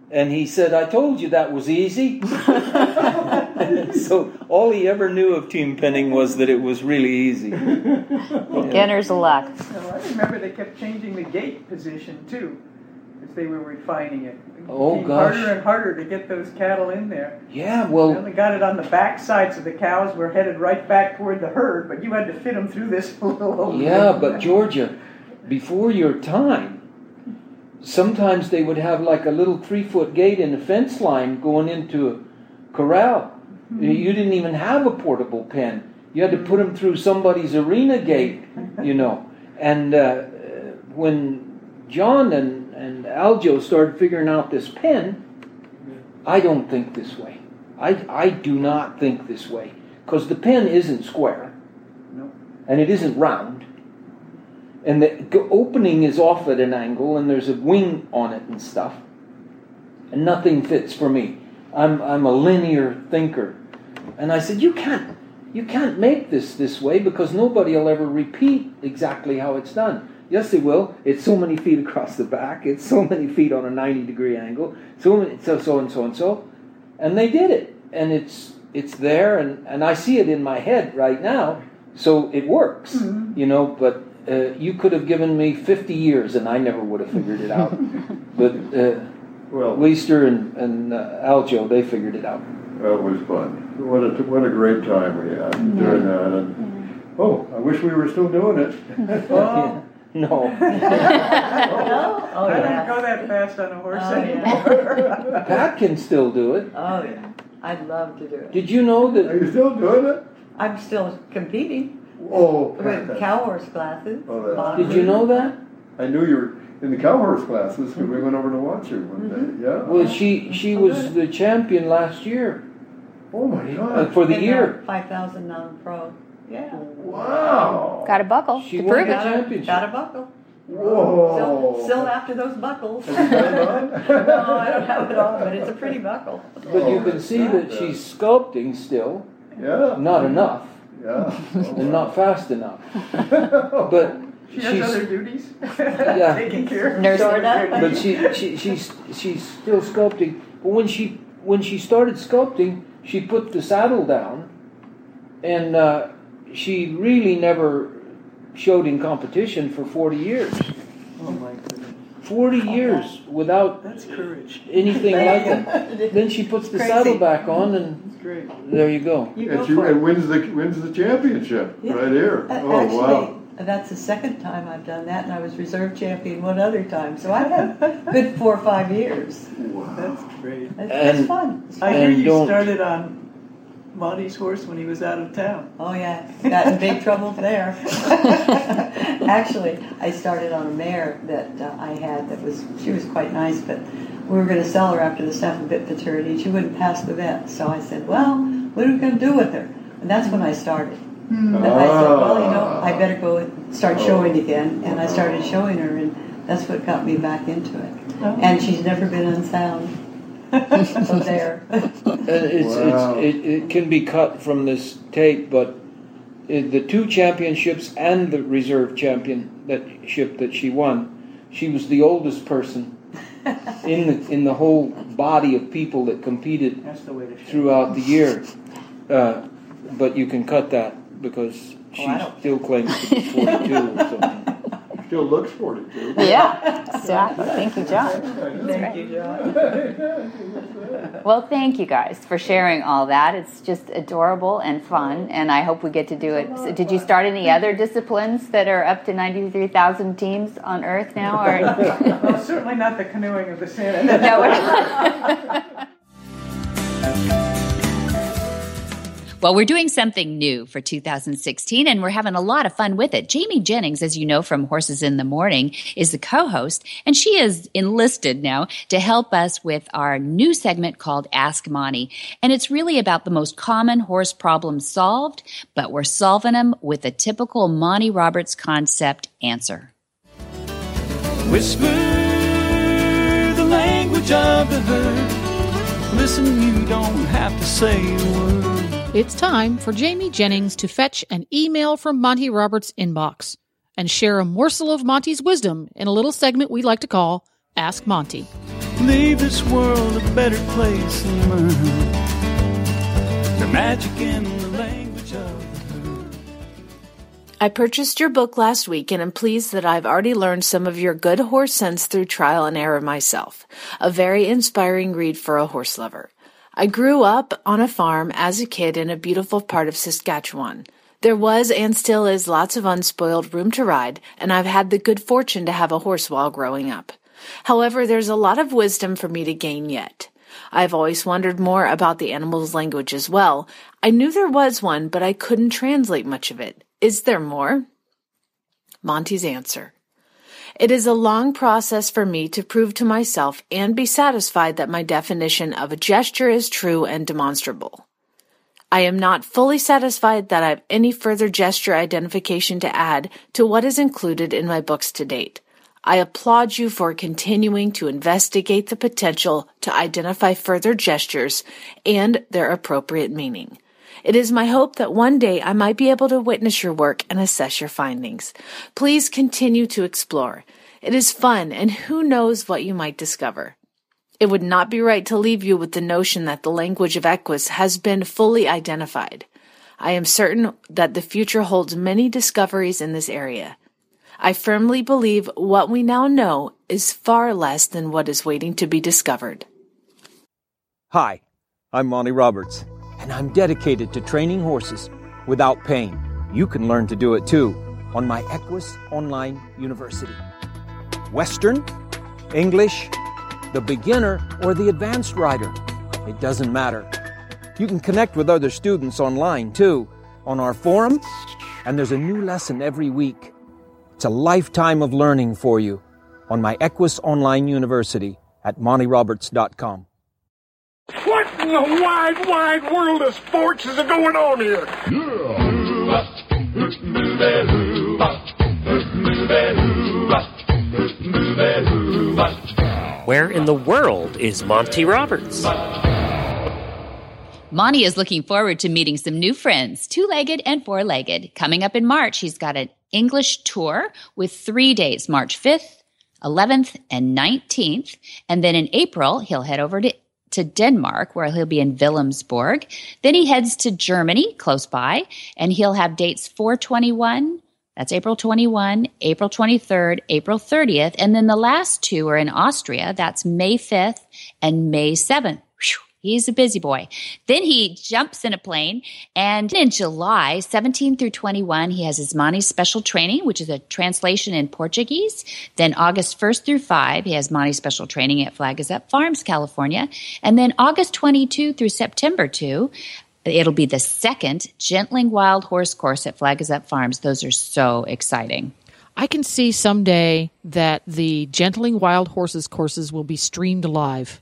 Speaker 7: And he said, "I told you that was easy." [LAUGHS] so all he ever knew of team penning was that it was really easy.
Speaker 9: Beginner's luck.
Speaker 10: So I remember they kept changing the gate position too. As they were refining it. It
Speaker 7: Oh, gosh.
Speaker 10: harder and harder to get those cattle in there.
Speaker 7: Yeah,
Speaker 10: We
Speaker 7: well,
Speaker 10: only got it on the back sides of the cows. We're headed right back toward the herd, but you had to fit them through this [LAUGHS] little opening.
Speaker 7: yeah, but Georgia, before your time, sometimes they would have like a little three foot gate in the fence line going into a corral. You didn't even have a portable pen. You had to put them through somebody's arena gate, you know. And uh, when John and Aljo started figuring out this pen, I don't think this way. I, I do not think this way. Because the pen isn't square.
Speaker 10: No.
Speaker 7: And it isn't round. And the opening is off at an angle, and there's a wing on it and stuff. And nothing fits for me. I'm, I'm a linear thinker. And I said, you can't, you can't make this this way because nobody will ever repeat exactly how it's done. Yes, they will. It's so many feet across the back. It's so [LAUGHS] many feet on a 90 degree angle. So, many, so, so and so and so. And they did it. And it's, it's there, and, and I see it in my head right now. So it works, you know, but uh, you could have given me 50 years and I never would have figured it out. [LAUGHS] but uh,
Speaker 8: Well,
Speaker 7: Leister and, and uh, Aljo, they figured it out.
Speaker 8: that was fun. What a, what a great time we had doing that. And, oh, I wish we were still doing it. [LAUGHS]
Speaker 10: Oh,
Speaker 7: No. [LAUGHS] no?
Speaker 6: Oh,
Speaker 10: I
Speaker 6: yeah.
Speaker 10: don't go that fast on a horse
Speaker 6: Oh,
Speaker 10: anymore. [LAUGHS]
Speaker 7: Pat can still do it.
Speaker 6: Oh, yeah. I'd love to do it.
Speaker 7: Did you know that?
Speaker 8: Are you still doing it?
Speaker 6: I'm still competing
Speaker 8: Oh,
Speaker 6: with cow horse classes.
Speaker 8: Oh, that's-
Speaker 6: Boxing.
Speaker 7: Did you know that?
Speaker 8: I knew you were in the cow horse classes because we went over to watch you one day. Yeah.
Speaker 7: Well, she she was the champion last year
Speaker 8: oh my
Speaker 7: uh,
Speaker 8: God.
Speaker 7: for the
Speaker 6: In
Speaker 7: year.
Speaker 6: 5,000 non-pro. Yeah.
Speaker 8: Wow.
Speaker 9: Got a buckle
Speaker 7: She
Speaker 9: to
Speaker 7: won
Speaker 9: prove
Speaker 7: the
Speaker 9: it.
Speaker 6: Got a,
Speaker 7: championship.
Speaker 6: got a buckle.
Speaker 8: Whoa.
Speaker 6: Still, still after those buckles.
Speaker 8: Have you got [LAUGHS]
Speaker 6: no, I don't have it on, but it's a pretty buckle.
Speaker 7: But you can see that she's sculpting still,
Speaker 8: Yeah.
Speaker 7: not enough
Speaker 8: Yeah. [LAUGHS]
Speaker 7: and not fast enough. [LAUGHS] But
Speaker 10: She has
Speaker 7: she's
Speaker 10: other duties.
Speaker 7: Yeah.
Speaker 10: Taking care of
Speaker 9: Nursing.
Speaker 10: Sorta.
Speaker 7: but she, she she's she's still sculpting. But when she when she started sculpting, she put the saddle down, and uh, she really never showed in competition for forty years.
Speaker 10: Oh my goodness.
Speaker 7: Forty years without
Speaker 10: That's courage.
Speaker 7: anything like that. [LAUGHS] Then she puts the
Speaker 6: Crazy.
Speaker 7: saddle back on, and
Speaker 10: great.
Speaker 7: there you go.
Speaker 6: You go
Speaker 8: And, she, and wins the wins the championship
Speaker 6: Yeah.
Speaker 8: right here.
Speaker 6: Uh,
Speaker 8: oh
Speaker 6: Actually,
Speaker 8: wow.
Speaker 6: that's the second time I've done that, and I was reserve champion one other time. So I've had a good four or five years. Wow.
Speaker 10: That's great.
Speaker 6: That's,
Speaker 7: And-
Speaker 6: it's fun.
Speaker 10: I
Speaker 6: fun.
Speaker 10: hear you started on Monty's horse when he was out of town.
Speaker 6: Oh yeah, got in big trouble there. [LAUGHS] Actually, I started on a mare that uh, I had that was she was quite nice, but we were going to sell her after the Snaffle Bit Futurity, and she wouldn't pass the vet. So I said, "Well, what are we going to do with her?" And that's when I started. And I said, "Well, you know, I better go and start showing again." And I started showing her, and that's what got me back into it. And she's never been unsound. So there. [LAUGHS]
Speaker 7: It's,
Speaker 8: Wow.
Speaker 7: it's, it, it can be cut from this tape, but it, the two championships and the reserve championship that ship that she won, she was the oldest person [LAUGHS] in the in the whole body of people that competed
Speaker 10: That's the way to
Speaker 7: throughout the year. Uh, but you can cut that because she
Speaker 6: Oh,
Speaker 7: still claims to be [LAUGHS] 42 or something.
Speaker 8: Still looks 42.
Speaker 9: Yeah, exactly. Thank you, John.
Speaker 6: Thank you, John.
Speaker 9: Well, thank you guys for sharing all that. It's just adorable and fun, and I hope we get to do it. So did you start any other disciplines that are up to 93,000 teams on Earth now? Or [LAUGHS]
Speaker 10: Well, certainly not the canoeing of the Santa. [LAUGHS]
Speaker 9: no, we're- [LAUGHS] Well, we're doing something new for 2016 and we're having a lot of fun with it. Jamie Jennings, as you know from Horses in the Morning, is the co-host and she is enlisted now to help us with our new segment called Ask Monty. And it's really about the most common horse problems solved, but we're solving them with a typical Monty Roberts concept answer.
Speaker 12: Whisper the language of the herd. Listen, you don't have to say a word.
Speaker 3: It's time for Jamie Jennings to fetch an email from Monty Roberts' inbox and share a morsel of Monty's wisdom in a little segment we like to call Ask Monty.
Speaker 12: Leave this world a better place than mine. The magic in the language of the herd.
Speaker 13: I purchased your book last week and am pleased that I've already learned some of your good horse sense through trial and error myself. A very inspiring read for a horse lover. I grew up on a farm as a kid in a beautiful part of Saskatchewan. There was and still is lots of unspoiled room to ride, and I've had the good fortune to have a horse while growing up. However, there's a lot of wisdom for me to gain yet. I've always wondered more about the animal's language as well. I knew there was one, but I couldn't translate much of it. Is there more? Monty's answer. It is a long process for me to prove to myself and be satisfied that my definition of a gesture is true and demonstrable. I am not fully satisfied that I have any further gesture identification to add to what is included in my books to date. I applaud you for continuing to investigate the potential to identify further gestures and their appropriate meaning. It is my hope that one day I might be able to witness your work and assess your findings. Please continue to explore. It is fun and who knows what you might discover. It would not be right to leave you with the notion that the language of Equus has been fully identified. I am certain that the future holds many discoveries in this area. I firmly believe what we now know is far less than what is waiting to be discovered.
Speaker 14: Hi, I'm Monty Roberts, and I'm dedicated to training horses without pain. You can learn to do it too on my Equus Online University. Western, English, the beginner, or the advanced rider. It doesn't matter. You can connect with other students online too on our forum, and there's a new lesson every week. It's a lifetime of learning for you on my Equus Online University at montyroberts.com.
Speaker 15: What in the wide, wide world of sports is going on here?
Speaker 1: Where in the world is Monty Roberts?
Speaker 2: Monty is looking forward to meeting some new friends, two legged and four legged. Coming up in March, he's got an English tour with three dates March 5th, 11th, and 19th. And then in April, he'll head over to, to Denmark, where he'll be in Wilhelmsborg. Then he heads to Germany, close by, and he'll have dates 421. That's April 21, April 23rd, April 30th. And then the last two are in Austria. That's May 5th and May 7th. He's a busy boy. Then he jumps in a plane, and in July 17 through 21, he has his Monty's special training, which is a translation in Portuguese. Then August 1st through 5, he has Monty's special training at Flag is Up Farms, California. And then August 22 through September 2, it'll be the second Gentling Wild Horse course at Flag is Up Farms. Those are so exciting.
Speaker 3: I can see someday that the Gentling Wild Horses courses will be streamed live.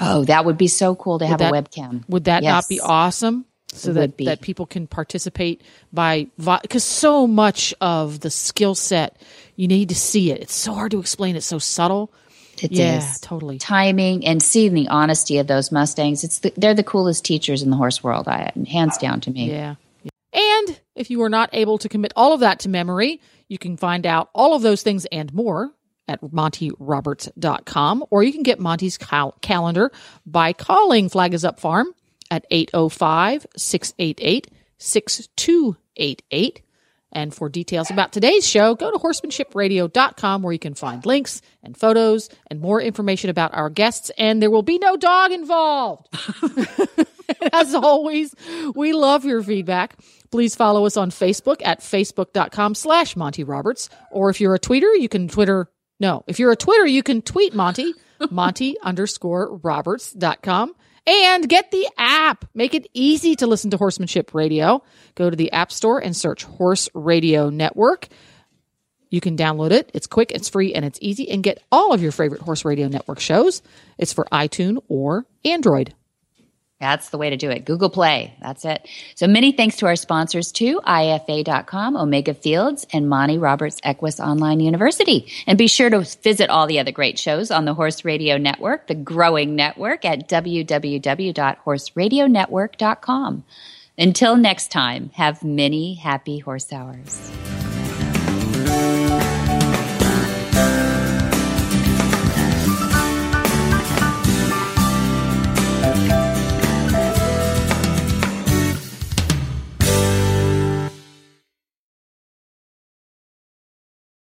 Speaker 2: Oh, that would be so cool to
Speaker 3: Would
Speaker 2: have
Speaker 3: that-
Speaker 2: a webcam.
Speaker 3: Would that
Speaker 2: Yes.
Speaker 3: not be awesome? So
Speaker 2: It
Speaker 3: that that people can participate by because so much of the skill set you need to see it. It's so hard to explain. It's so subtle.
Speaker 2: It
Speaker 3: yeah,
Speaker 2: is.
Speaker 3: totally.
Speaker 2: Timing and seeing the honesty of those Mustangs. It's the, they're the coolest teachers in the horse world. I, hands down to me.
Speaker 3: Yeah. And if you are not able to commit all of that to memory, you can find out all of those things and more at montyroberts.com, or you can get Monty's cal- calendar by calling Flag is Up Farm at 805 688 6288. And for details about today's show, go to horsemanshipradio.com where you can find links and photos and more information about our guests. And there will be no dog involved. [LAUGHS] As always, we love your feedback. Please follow us on Facebook at facebook.com slash Monty Roberts. Or if you're a tweeter, you can Twitter. No, if you're a Twitter, you can tweet Monty, [LAUGHS] Monty underscore Roberts.com. And get the app. Make it easy to listen to Horsemanship Radio. Go to the App Store and search Horse Radio Network. You can download it. It's quick, it's free, and it's easy. And get all of your favorite Horse Radio Network shows. It's for iTunes or Android.
Speaker 2: That's the way to do it. Google Play. That's it. So many thanks to our sponsors too, IFA.com, Omega Fields, and Monty Roberts Equus Online University. And be sure to visit all the other great shows on the Horse Radio Network, the growing network at www.horseradionetwork.com. Until next time, have many happy horse hours.